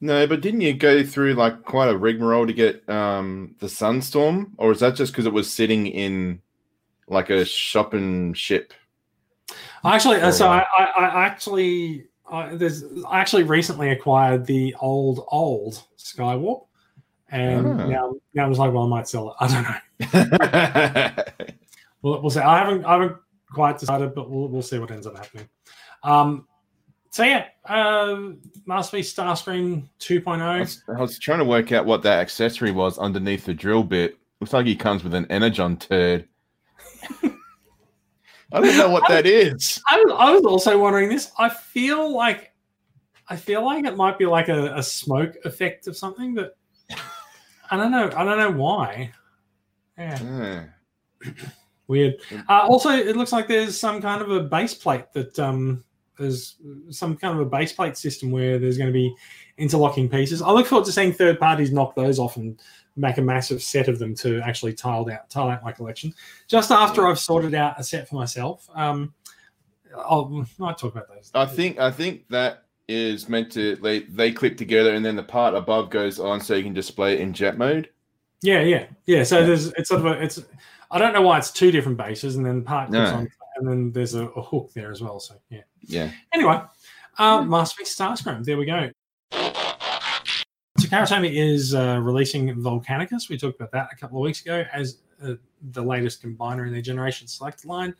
No, but didn't you go through like quite a rigmarole to get um, the Sunstorm, or is that just because it was sitting in like a shopping ship? Actually, uh, so I. I, I actually, I, there's, I actually recently acquired the old old Skywarp, and Ah. now, now I'm just like, well, I might sell it. I don't know. We'll, we'll see. I haven't, I haven't quite decided, but we'll, we'll see what ends up happening. Um, so yeah, uh, Masterpiece Starscream I 2.0. was, I was trying to work out what that accessory was underneath the drill bit. Looks like he comes with an energon turd. I don't know what that is. I was, I was also wondering this. I feel like I feel like it might be like a, a smoke effect of something, but I don't know. I don't know why. Yeah, Yeah. weird. Uh, also, it looks like there's some kind of a base plate that um, there's some kind of a base plate system where there's going to be interlocking pieces. I look forward to seeing third parties knock those off and make a massive set of them to actually tile out tile out my collection. Just after I've sorted out a set for myself. Um, I'll, I'll talk about those. I think I think that is meant to they they click together and then the part above goes on so you can display it in jet mode. Yeah, yeah, yeah. So there's it's sort of a it's. I don't know why it's two different bases, and then the part goes No. on, and then there's a, a hook there as well. So yeah. Yeah. Anyway, uh, Masterpiece Starscream. There we go. So Takara Tomy is uh, releasing Volcanicus. We talked about that a couple of weeks ago as uh, the latest combiner in their Generation Select line.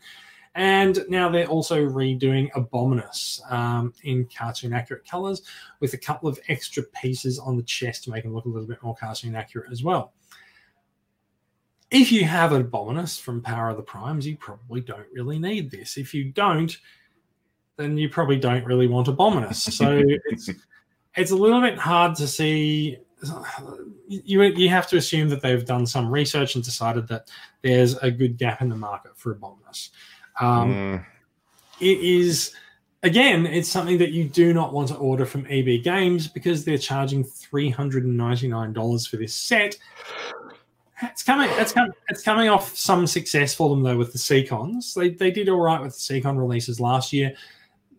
And now they're also redoing Abominus um, in cartoon accurate colors with a couple of extra pieces on the chest to make them look a little bit more cartoon accurate as well. If you have Abominus from Power of the Primes, you probably don't really need this. If you don't, then you probably don't really want Abominus. So it's it's a little bit hard to see. You you have to assume that they've done some research and decided that there's a good gap in the market for Abominus. Um, Mm, it is again it's something that you do not want to order from eb games because they're charging $399 for this set it's coming it's coming it's coming off some success for them though with the Seacons. They they did all right with the Seacon releases last year.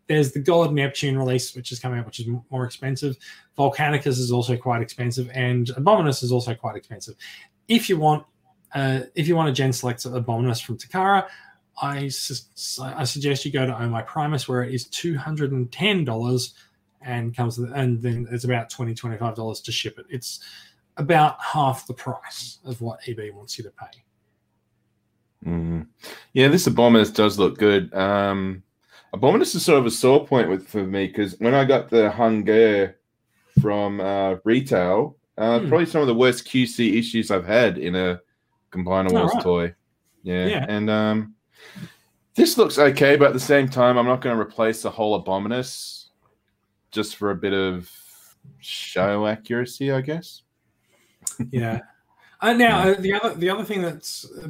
There's the God Neptune release, which is coming out, which is more expensive. Volcanicus is also quite expensive, and Abominus is also quite expensive. If you want, uh, if you want a Gen Select Abominus from Takara, I, su- I suggest you go to Oh My Primus, where it is two hundred and ten dollars, and comes with, and then it's about 20 25 dollars to ship it. It's about half the price of what EB wants you to pay. mm. Yeah, this Abominus does look good. Um, Abominus is sort of a sore point with for me because when I got the Hun-Gurrr from uh, retail, uh, Hmm. probably some of the worst QC issues I've had in a Combiner Wars right. toy. Yeah, Yeah. and um, this looks okay, but at the same time, I'm not going to replace the whole Abominus just for a bit of show accuracy, I guess. Yeah. Uh, now uh, the other the other thing that's uh,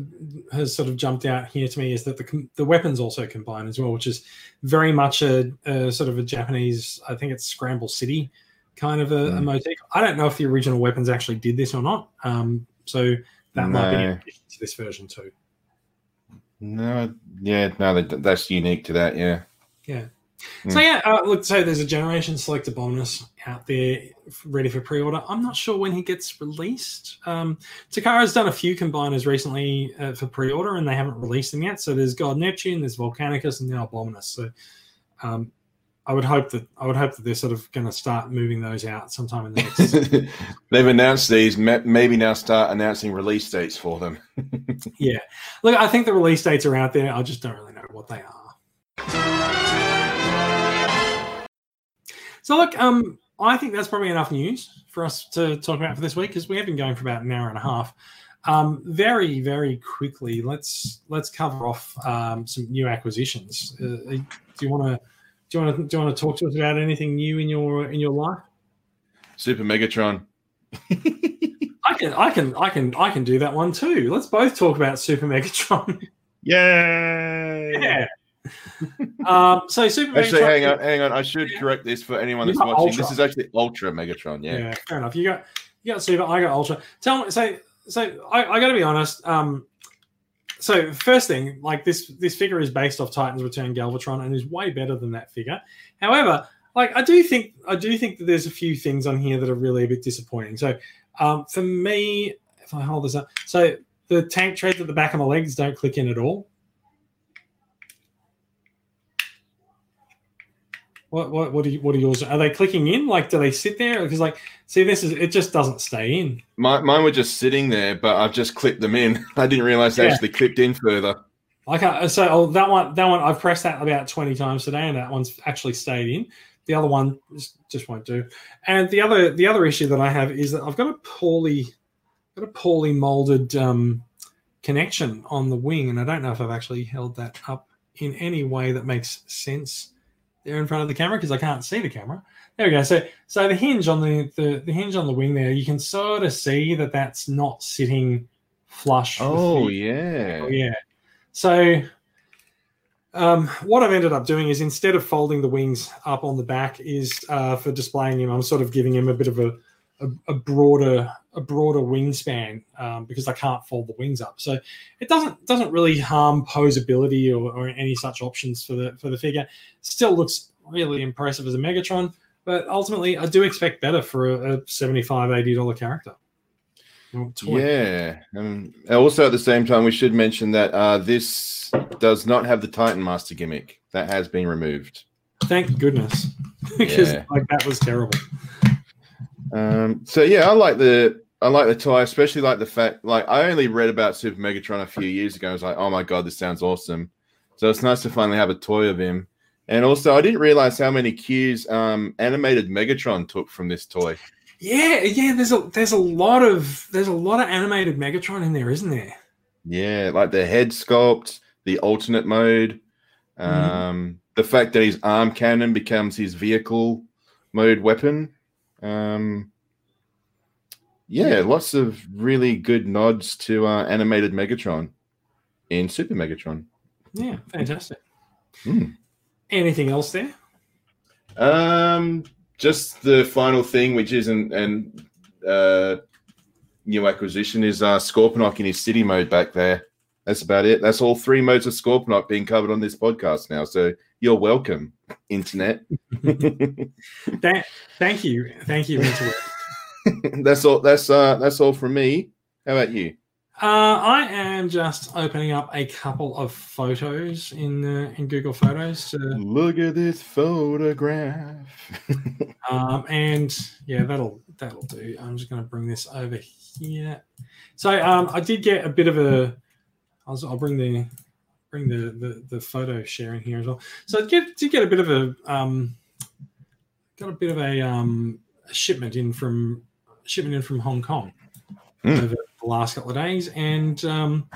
has sort of jumped out here to me is that the the weapons also combine as well, which is very much a, a sort of a Japanese. I think it's Scramble City kind of a, a Mm. motif. I don't know if the original weapons actually did this or not. Um, so that might be in to this version too. No, yeah, no, that's unique to that. Yeah. Yeah. Mm. So yeah, uh, look. So there's a generation select bonus out there ready for pre-order. I'm not sure when he gets released. Um, Takara's done a few combiners recently uh, for pre-order, and they haven't released them yet. So there's God Neptune, there's Volcanicus, and now Abominus. So um, I would hope that I would hope that they're sort of going to start moving those out sometime in the next. They've announced these. Maybe now start announcing release dates for them. yeah. Look, I think the release dates are out there. I just don't really know what they are. So look, um, I think that's probably enough news for us to talk about for this week because we have been going for about an hour and a half. Um, very, very quickly, let's let's cover off um, some new acquisitions. Uh, do you want to do you want to do you want to talk to us about anything new in your in your life? Super Megatron. I can I can I can I can do that one too. Let's both talk about Super Megatron. Yay! yeah. um, so Super Actually, Megatron. hang on, hang on. I should correct this for anyone that's watching. Ultra. This is actually Ultra Megatron. Yeah. Yeah. fair enough. You got you got Super, I got Ultra. Tell me, so so I, I got to be honest. Um, so first thing, like this this figure is based off Titans Return Galvatron and is way better than that figure. However, like I do think I do think that there's a few things on here that are really a bit disappointing. So um, for me, if I hold this up, so the tank treads at the back of my legs don't click in at all. What what what are you, what are yours? Are they clicking in? Like, do they sit there? Because like, see, this is it just doesn't stay in. My, mine were just sitting there, but I've just clipped them in. I didn't realize they Yeah. actually clipped in further. Like, uh, so oh, that one, that one, I've pressed that about twenty times today, and that one's actually stayed in. the other one just, just won't do. And the other the other issue that I have is that I've got a poorly got a poorly molded um, connection on the wing, and I don't know if I've actually held that up in any way that makes sense there in front of the camera because I can't see the camera. There we go. So so the hinge on the, the the hinge on the wing there, you can sort of see that that's not sitting flush. Oh yeah. Oh, yeah. So um, what I've ended up doing is instead of folding the wings up on the back, is uh, for displaying him, I'm sort of giving him a bit of a, a, a broader a broader wingspan um, because I can't fold the wings up. So it doesn't doesn't really harm posability or, or any such options for the for the figure. Still looks really impressive as a Megatron, but ultimately I do expect better for a, a 75 80 dollar character. Yeah. Um, also, at the same time, we should mention that uh, this does not have the Titan Master gimmick. That has been removed. Thank goodness, because Yeah. like that was terrible. Um, so yeah, I like the I like the toy, especially like the fact like I only read about Super Megatron a few years ago. I was like, oh my god, this sounds awesome. So it's nice to finally have a toy of him. And also, I didn't realize how many cues um, animated Megatron took from this toy. Yeah, yeah. There's a there's a lot of there's a lot of animated Megatron in there, isn't there? Yeah, like the head sculpt, the alternate mode, um, the fact that his arm cannon becomes his vehicle mode weapon. Um, yeah, lots of really good nods to uh, animated Megatron in Super Megatron. Yeah, fantastic. Hmm. Anything else there? Um, just the final thing, which isn't an uh, new acquisition, is uh, Scorponok in his city mode back there. That's about it. That's all three modes of Scorponok being covered on this podcast now. So you're welcome, internet. Thank, thank you, thank you. Interweb. that's all. That's uh, that's all from me. How about you? Uh, I am just opening up a couple of photos in uh, in Google Photos, to, Look at this photograph. um, and yeah, that'll that'll do. I'm just going to bring this over here. So um, I did get a bit of a. I'll, I'll bring the bring the, the the photo sharing here as well. So I get did get a bit of a um, got a bit of a um, shipment in from shipment in from Hong Kong Hmm. over the last couple of days, and um,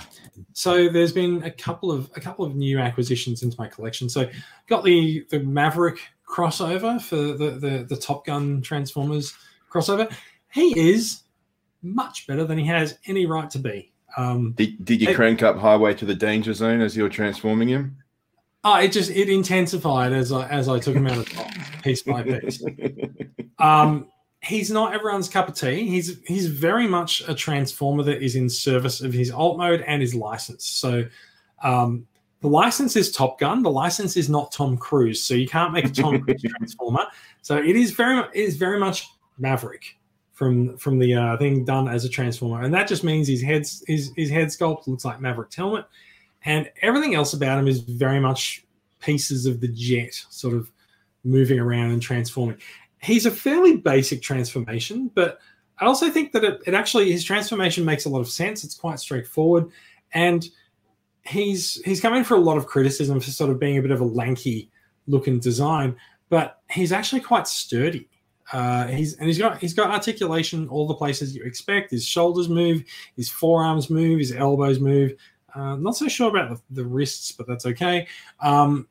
so there's been a couple of a couple of new acquisitions into my collection. So got the the Maverick crossover for the the, the Top Gun Transformers crossover. He is much better than he has any right to be. Um, Did, did you Hey. crank up highway to the danger zone as you were transforming him? oh, it just it intensified as I as I took him out of the box, piece by piece. Um, he's not everyone's cup of tea. He's he's very much a transformer that is in service of his alt mode and his license. So um, the license is Top Gun. The license is not Tom Cruise. So you can't make a Tom Cruise transformer. So it is very it is very much Maverick from from the uh, thing done as a transformer, and that just means his head's his his head sculpt looks like Maverick's helmet, and everything else about him is very much pieces of the jet, sort of moving around and transforming he's a fairly basic transformation, but I also think that it, it actually his transformation makes a lot of sense. It's quite straightforward, and he's he's coming for a lot of criticism for sort of being a bit of a lanky looking design, but he's actually quite sturdy. Uh, he's and he's got he's got articulation all the places you expect. His shoulders move, his forearms move, his elbows move. Uh, not so sure about the, the wrists, but that's okay. Um,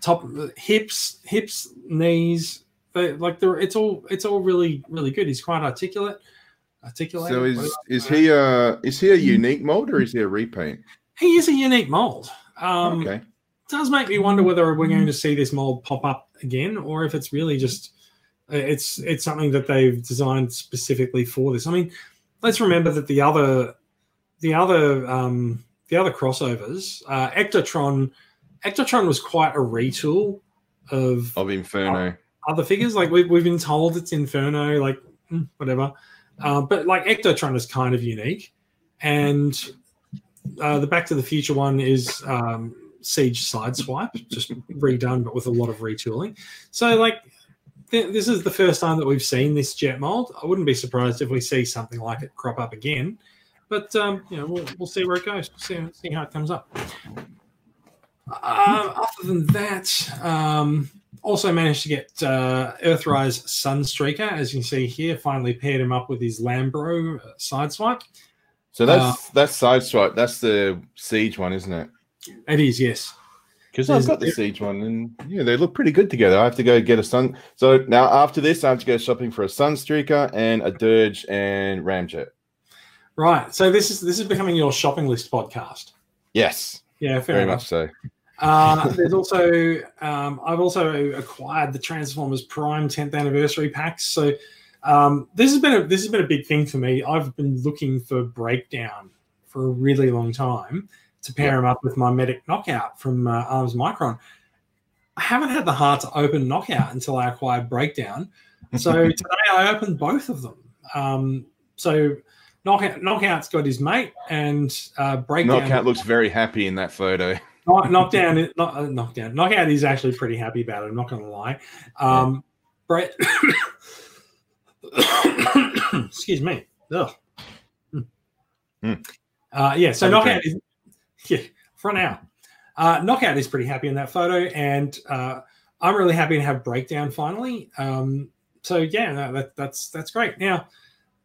top hips, hips, knees, they, like they're, it's all it's all really really good. He's quite articulate. Articulate. So is is he a is he a unique mold or is he a repaint? He is a unique mold. Um, okay. Does make me wonder whether we're going to see this mold pop up again, or if it's really just it's it's something that they've designed specifically for this. I mean, let's remember that the other the other um, the other crossovers, uh, Ectotron, Ectotron was quite a retool of Of Inferno. other figures. Like we've, we've been told it's Inferno, like mm, whatever. Uh, but like Ectotron is kind of unique. And uh, the Back to the Future one is um, Siege Sideswipe, just redone, but with a lot of retooling. So, like, th- this is the first time that we've seen this jet mold. I wouldn't be surprised if we see something like it crop up again. But um, you know, we'll, we'll see where it goes. See, see how it comes up. Um, other than that, um, also managed to get uh, Earthrise Sunstreaker, as you can see here. Finally paired him up with his Lambro uh, sideswipe. So that's that's side swipe. That's the siege one, isn't it? It is, yes. Because I've got the siege one, and yeah, they look pretty good together. I have to go get a sun. So now after this, I have to go shopping for a Sunstreaker and a Dirge and Ramjet. Right. So this is this is becoming your shopping list podcast. Yes, Yeah, very enough. much so. Uh, there's also um, I've also acquired the Transformers Prime 10th anniversary packs. So um, this has been a this has been a big thing for me. I've been looking for Breakdown for a really long time to pair him up with my Medic Knockout from uh, Arms Micron. I haven't had the heart to open Knockout until I acquired Breakdown. So today I opened both of them. Um, so Knockout, Knockout's got his mate, and uh, Breakdown. Knockout looks very happy in that photo. Knock, knockdown, knock, uh, knockdown, knockout is actually pretty happy about it. I'm not going to lie. Um, Brett, excuse me. Ugh. Hmm. Uh, yeah, so knockout is yeah for now. Uh, knockout is pretty happy in that photo, and uh, I'm really happy to have breakdown finally. Um, so yeah, no, that, that's that's great. Now,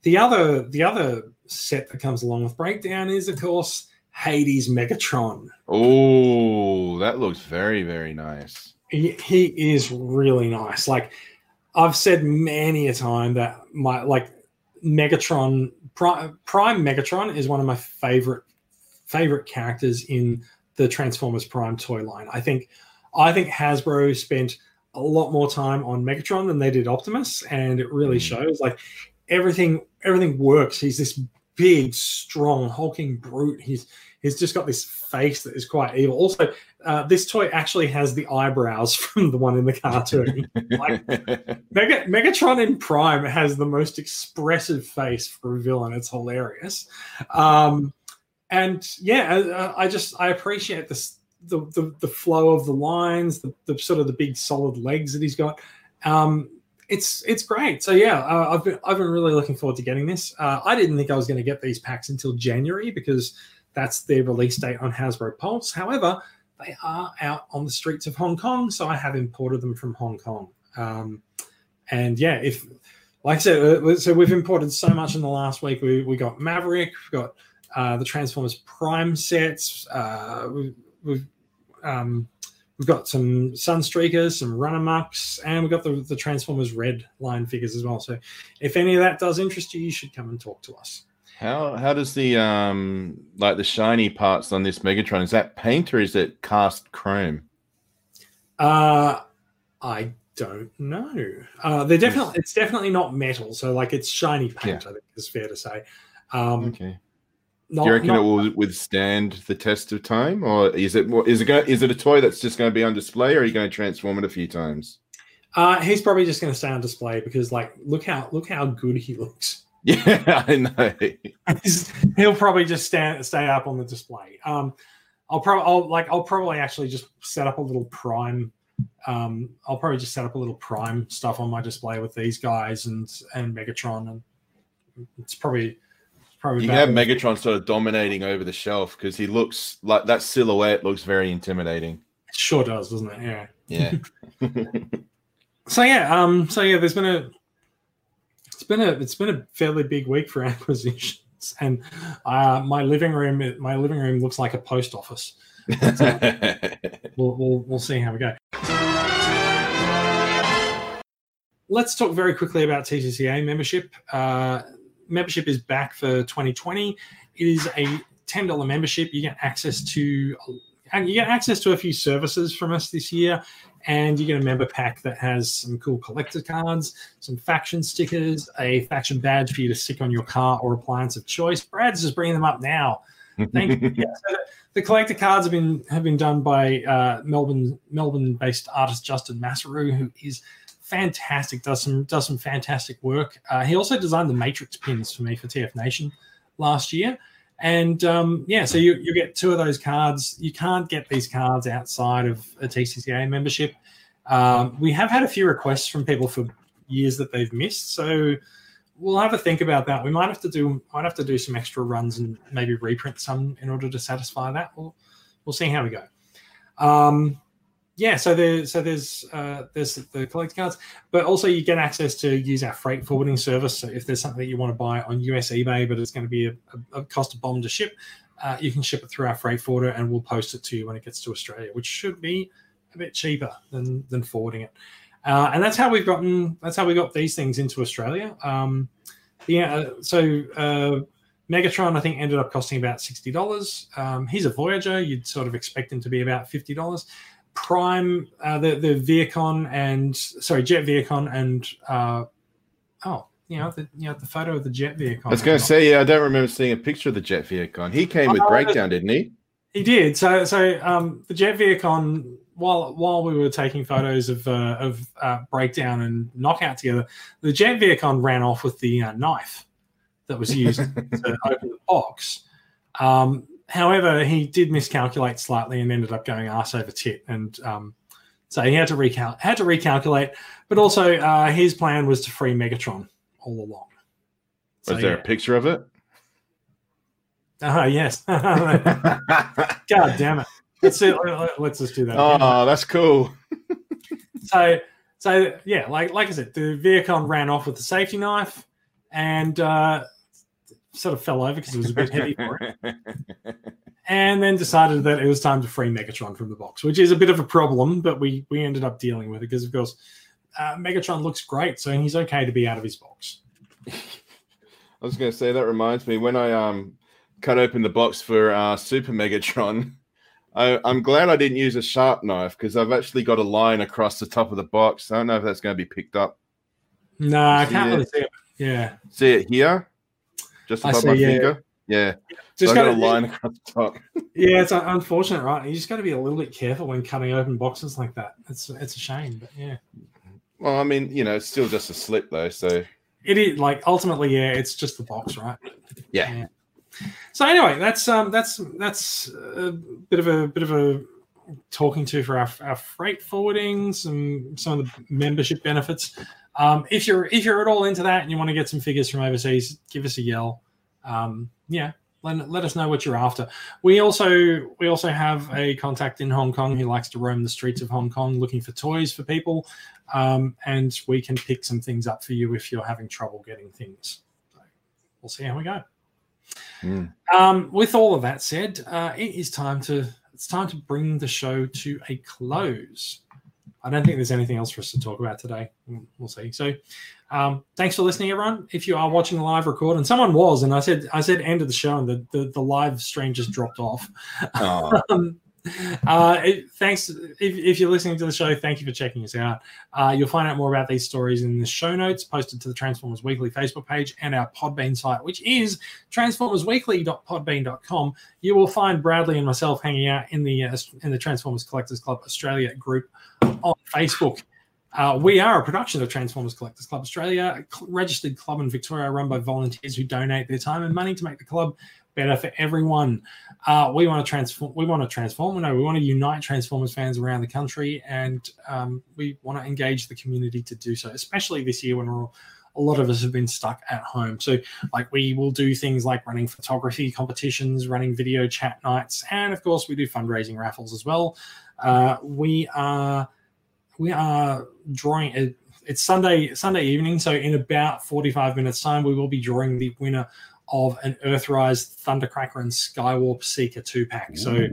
the other the other set that comes along with breakdown is of course Hades Megatron. Oh, that looks very very nice. he, he is really nice. Like I've said many a time that my like Megatron Prime, Prime Megatron is one of my favorite favorite characters in the Transformers Prime toy line. I think I think Hasbro spent a lot more time on Megatron than they did Optimus, and it really Mm. shows. Like everything everything works. He's this big, strong, hulking brute. He's he's just got this face that is quite evil. Also, uh, this toy actually has the eyebrows from the one in the cartoon. Like- Mega, Megatron in Prime has the most expressive face for a villain. It's hilarious. Um, and yeah, I just I appreciate this the, the the flow of the lines, the, the sort of the big solid legs that he's got. Um, it's it's great. So yeah, uh, I've been I've been really looking forward to getting this. Uh, I didn't think I was going to get these packs until January because that's their release date on Hasbro Pulse. However, they are out on the streets of Hong Kong, so I have imported them from Hong Kong. Um, and yeah, if like I said, uh, so we've imported so much in the last week. We we got Maverick, we've got uh, the Transformers Prime sets. Uh, we, we've um, we've got some Sunstreakers, some Runamucks, and we've got the, the Transformers Red line figures as well. So if any of that does interest you, you should come and talk to us. How how does the um like the shiny parts on this Megatron is that paint or is it cast chrome? Uh, I don't know. Uh, they're definitely it's definitely not metal. So like it's shiny paint. I think is fair to say. Um, Okay. Not, Do you reckon not- it will withstand the test of time, or is it more, is it going is it a toy that's just going to be on display, or are you going to transform it a few times? Uh, he's probably just going to stay on display because, like, look how look how good he looks. Yeah, I know. He'll probably just stand stay up on the display. Um, I'll probably I'll like I'll probably actually just set up a little prime. Um, I'll probably just set up a little prime stuff on my display with these guys and and Megatron, and it's probably probably You can have Megatron sort of dominating over the shelf because he looks like that silhouette looks very intimidating. It sure does, doesn't it? Yeah. Yeah. So yeah, um, so yeah, there's been a it's been a it's been a fairly big week for acquisitions, and uh, my living room my living room looks like a post office. We'll we'll, we'll see how we go. Let's talk very quickly about TCCA membership. Uh, membership is back for 2020. It is a ten dollar membership. You get access to and you get access to a few services from us this year and you get a member pack that has some cool collector cards, some faction stickers, a faction badge for you to stick on your car or appliance of choice. Brad's just bringing them up now. Thank you. Yeah, so the, collector cards have been have been done by uh, Melbourne Melbourne based artist Justin Massaru, who is fantastic. does some does some fantastic work. Uh, he also designed the Matrix pins for me for TF Nation last year. And um, yeah, so you, you get two of those cards. You can't get these cards outside of a TCCA membership. Um, we have had a few requests from people for years that they've missed, so we'll have a think about that. We might have to do might have to do some extra runs and maybe reprint some in order to satisfy that. We'll we'll see how we go. Um, yeah, so there, so there's uh, there's the collector cards, but also you get access to use our freight forwarding service. So if there's something that you want to buy on US eBay, but it's going to be a, a, a cost a bomb to ship, uh, you can ship it through our freight forwarder, and we'll post it to you when it gets to Australia, which should be a bit cheaper than than forwarding it. Uh, and that's how we've gotten that's how we got these things into Australia. Um, yeah, uh, so uh, Megatron I think ended up costing about sixty dollars. Um, he's a Voyager; you'd sort of expect him to be about fifty dollars. Prime, uh, the the Vehicon and sorry Jet Vehicon and uh, oh you know the you know the photo of the Jet Vehicon. I was going to say, yeah, I don't remember seeing a picture of the Jet Vehicon. He came with Oh, Breakdown, didn't he? He did. So so um, the Jet Vehicon while while we were taking photos of uh, of uh, breakdown and knockout together, the Jet Vehicon ran off with the uh, knife that was used to open the box. Um, however, he did miscalculate slightly and ended up going ass over tit, and um, so he had to recal had to recalculate. But also, uh, his plan was to free Megatron all along. Was there a picture of it? Oh yes. God damn it. Let's see, let's just do that. oh, that's cool. So, so yeah, like like I said, the Vehicon ran off with the safety knife and uh, sort of fell over because it was a bit heavy for it, and then decided that it was time to free Megatron from the box, which is a bit of a problem, but we we ended up dealing with it because of course uh, Megatron looks great, so he's okay to be out of his box. I was going to say that reminds me when I um cut open the box for uh, Super Megatron. I, I'm glad I didn't use a sharp knife because I've actually got a line across the top of the box. I don't know if that's going to be picked up. No, I can't it? really see it. Yeah, See it here, just above see, my yeah. finger. Yeah, just I got a line across the top. Yeah, it's unfortunate, right? You just got to be a little bit careful when cutting open boxes like that. It's it's a shame, but yeah. Well, I mean, you know, it's still just a slip though. So It is like ultimately, yeah, it's just the box, right? yeah, So anyway, that's um that's that's a bit of a bit of a talking to for our, our freight forwarding, some some of the membership benefits. Um, if you're if you're at all into that and you want to get some figures from overseas, give us a yell. Um, yeah, let, let us know what you're after. We also we also have a contact in Hong Kong who likes to roam the streets of Hong Kong looking for toys for people, um, and we can pick some things up for you if you're having trouble getting things. So we'll see how we go. Mm. Um, with all of that said, uh, it is time to it's time to bring the show to a close. I don't think there's anything else for us to talk about today. We'll- see. So, um, thanks for listening, everyone. If you are watching the live record, and someone was, and I said I said end of the show, and the the, the live stream just dropped off. Oh, Um, uh, thanks if, if you're listening to the show. Thank you for checking us out. Uh, you'll find out more about these stories in the show notes posted to the Transformers Weekly Facebook page and our Podbean site, which is transformersweekly.podbean.com. You will find Bradley and myself hanging out in the uh, in the Transformers Collectors Club Australia group on Facebook. Uh, we are a production of Transformers Collectors Club Australia, a registered club in Victoria run by volunteers who donate their time and money to make the club better for everyone. Uh, we want to transform. We want to transform. No, we want to unite Transformers fans around the country, and um, we want to engage the community to do so. Especially this year when we're all, a lot of us have been stuck at home. So, like, we will do things like running photography competitions, running video chat nights, and of course, we do fundraising raffles as well. Uh, we are we are drawing it. It's Sunday Sunday evening, so in about forty five minutes time, we will be drawing the winner of an Earthrise Thundercracker and Skywarp Seeker two pack. So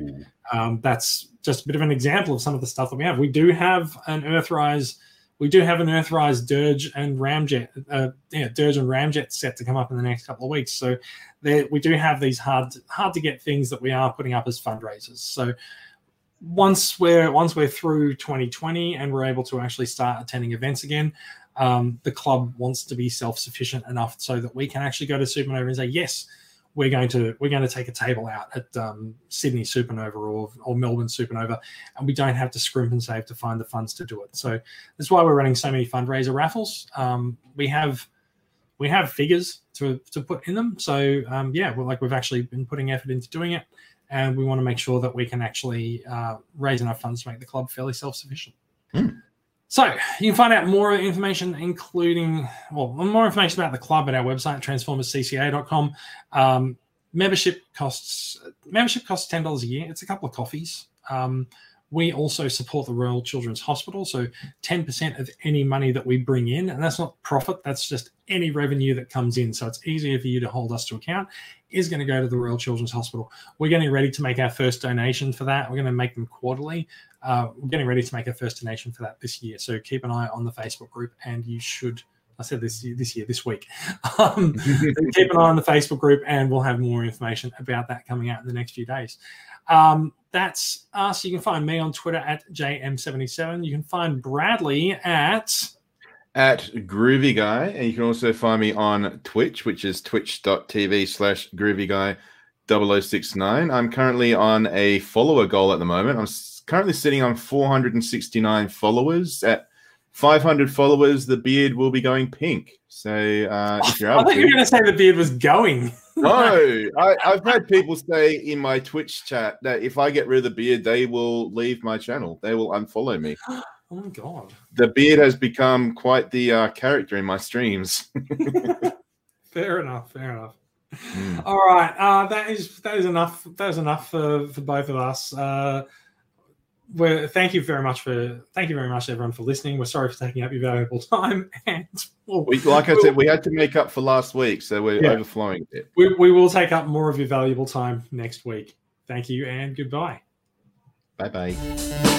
um, that's just a bit of an example of some of the stuff that we have. We do have an Earthrise, we do have an Earthrise Dirge and Ramjet, uh, yeah, Dirge and Ramjet set to come up in the next couple of weeks. So there, we do have these hard hard to get things that we are putting up as fundraisers. So once we're once we're through 2020 and we're able to actually start attending events again, um, the club wants to be self-sufficient enough so that we can actually go to Supernova and say, yes, we're going to we're going to take a table out at um, Sydney Supernova or, or Melbourne Supernova, and we don't have to scrimp and save to find the funds to do it. So that's why we're running so many fundraiser raffles. Um, we have we have figures to to put in them. So um, yeah, we're like we've actually been putting effort into doing it, and we want to make sure that we can actually uh, raise enough funds to make the club fairly self sufficient. So you can find out more information, including well, more information about the club at our website, transformerscca.com. Um, membership costs membership costs ten dollars a year. It's a couple of coffees. Um, we also support the Royal Children's Hospital. So 10% of any money that we bring in, and that's not profit, that's just any revenue that comes in. So it's easier for you to hold us to account, is going to go to the Royal Children's Hospital. We're getting ready to make our first donation for that. We're going to make them quarterly. Uh, we're getting ready to make our first donation for that this year. So keep an eye on the Facebook group, and you should. I said this year, this year, this week. Um, keep an eye on the Facebook group, and we'll have more information about that coming out in the next few days. Um, that's us. You can find me on Twitter at JM77. You can find Bradley at at Groovy Guy, and you can also find me on Twitch, which is twitch.tv slash Groovy Guy 0069. I'm currently on a follower goal at the moment. I'm currently sitting on 469 followers. At 500 followers, the beard will be going pink. So uh, if you're I thought you were going to say the beard was going. no, I, have had people say in my Twitch chat that if I get rid of the beard, they will leave my channel. They will unfollow me. Oh my god! The beard has become quite the uh, character in my streams. fair enough. Fair enough. Mm. All right, uh, that is that is enough. That is enough for, for both of us. Uh, well, thank you very much for thank you very much everyone for listening. We're sorry for taking up your valuable time, and we'll, we, like I said, we had to make up for last week, so we're yeah, overflowing it. We, we will take up more of your valuable time next week. Thank you and goodbye. Bye bye.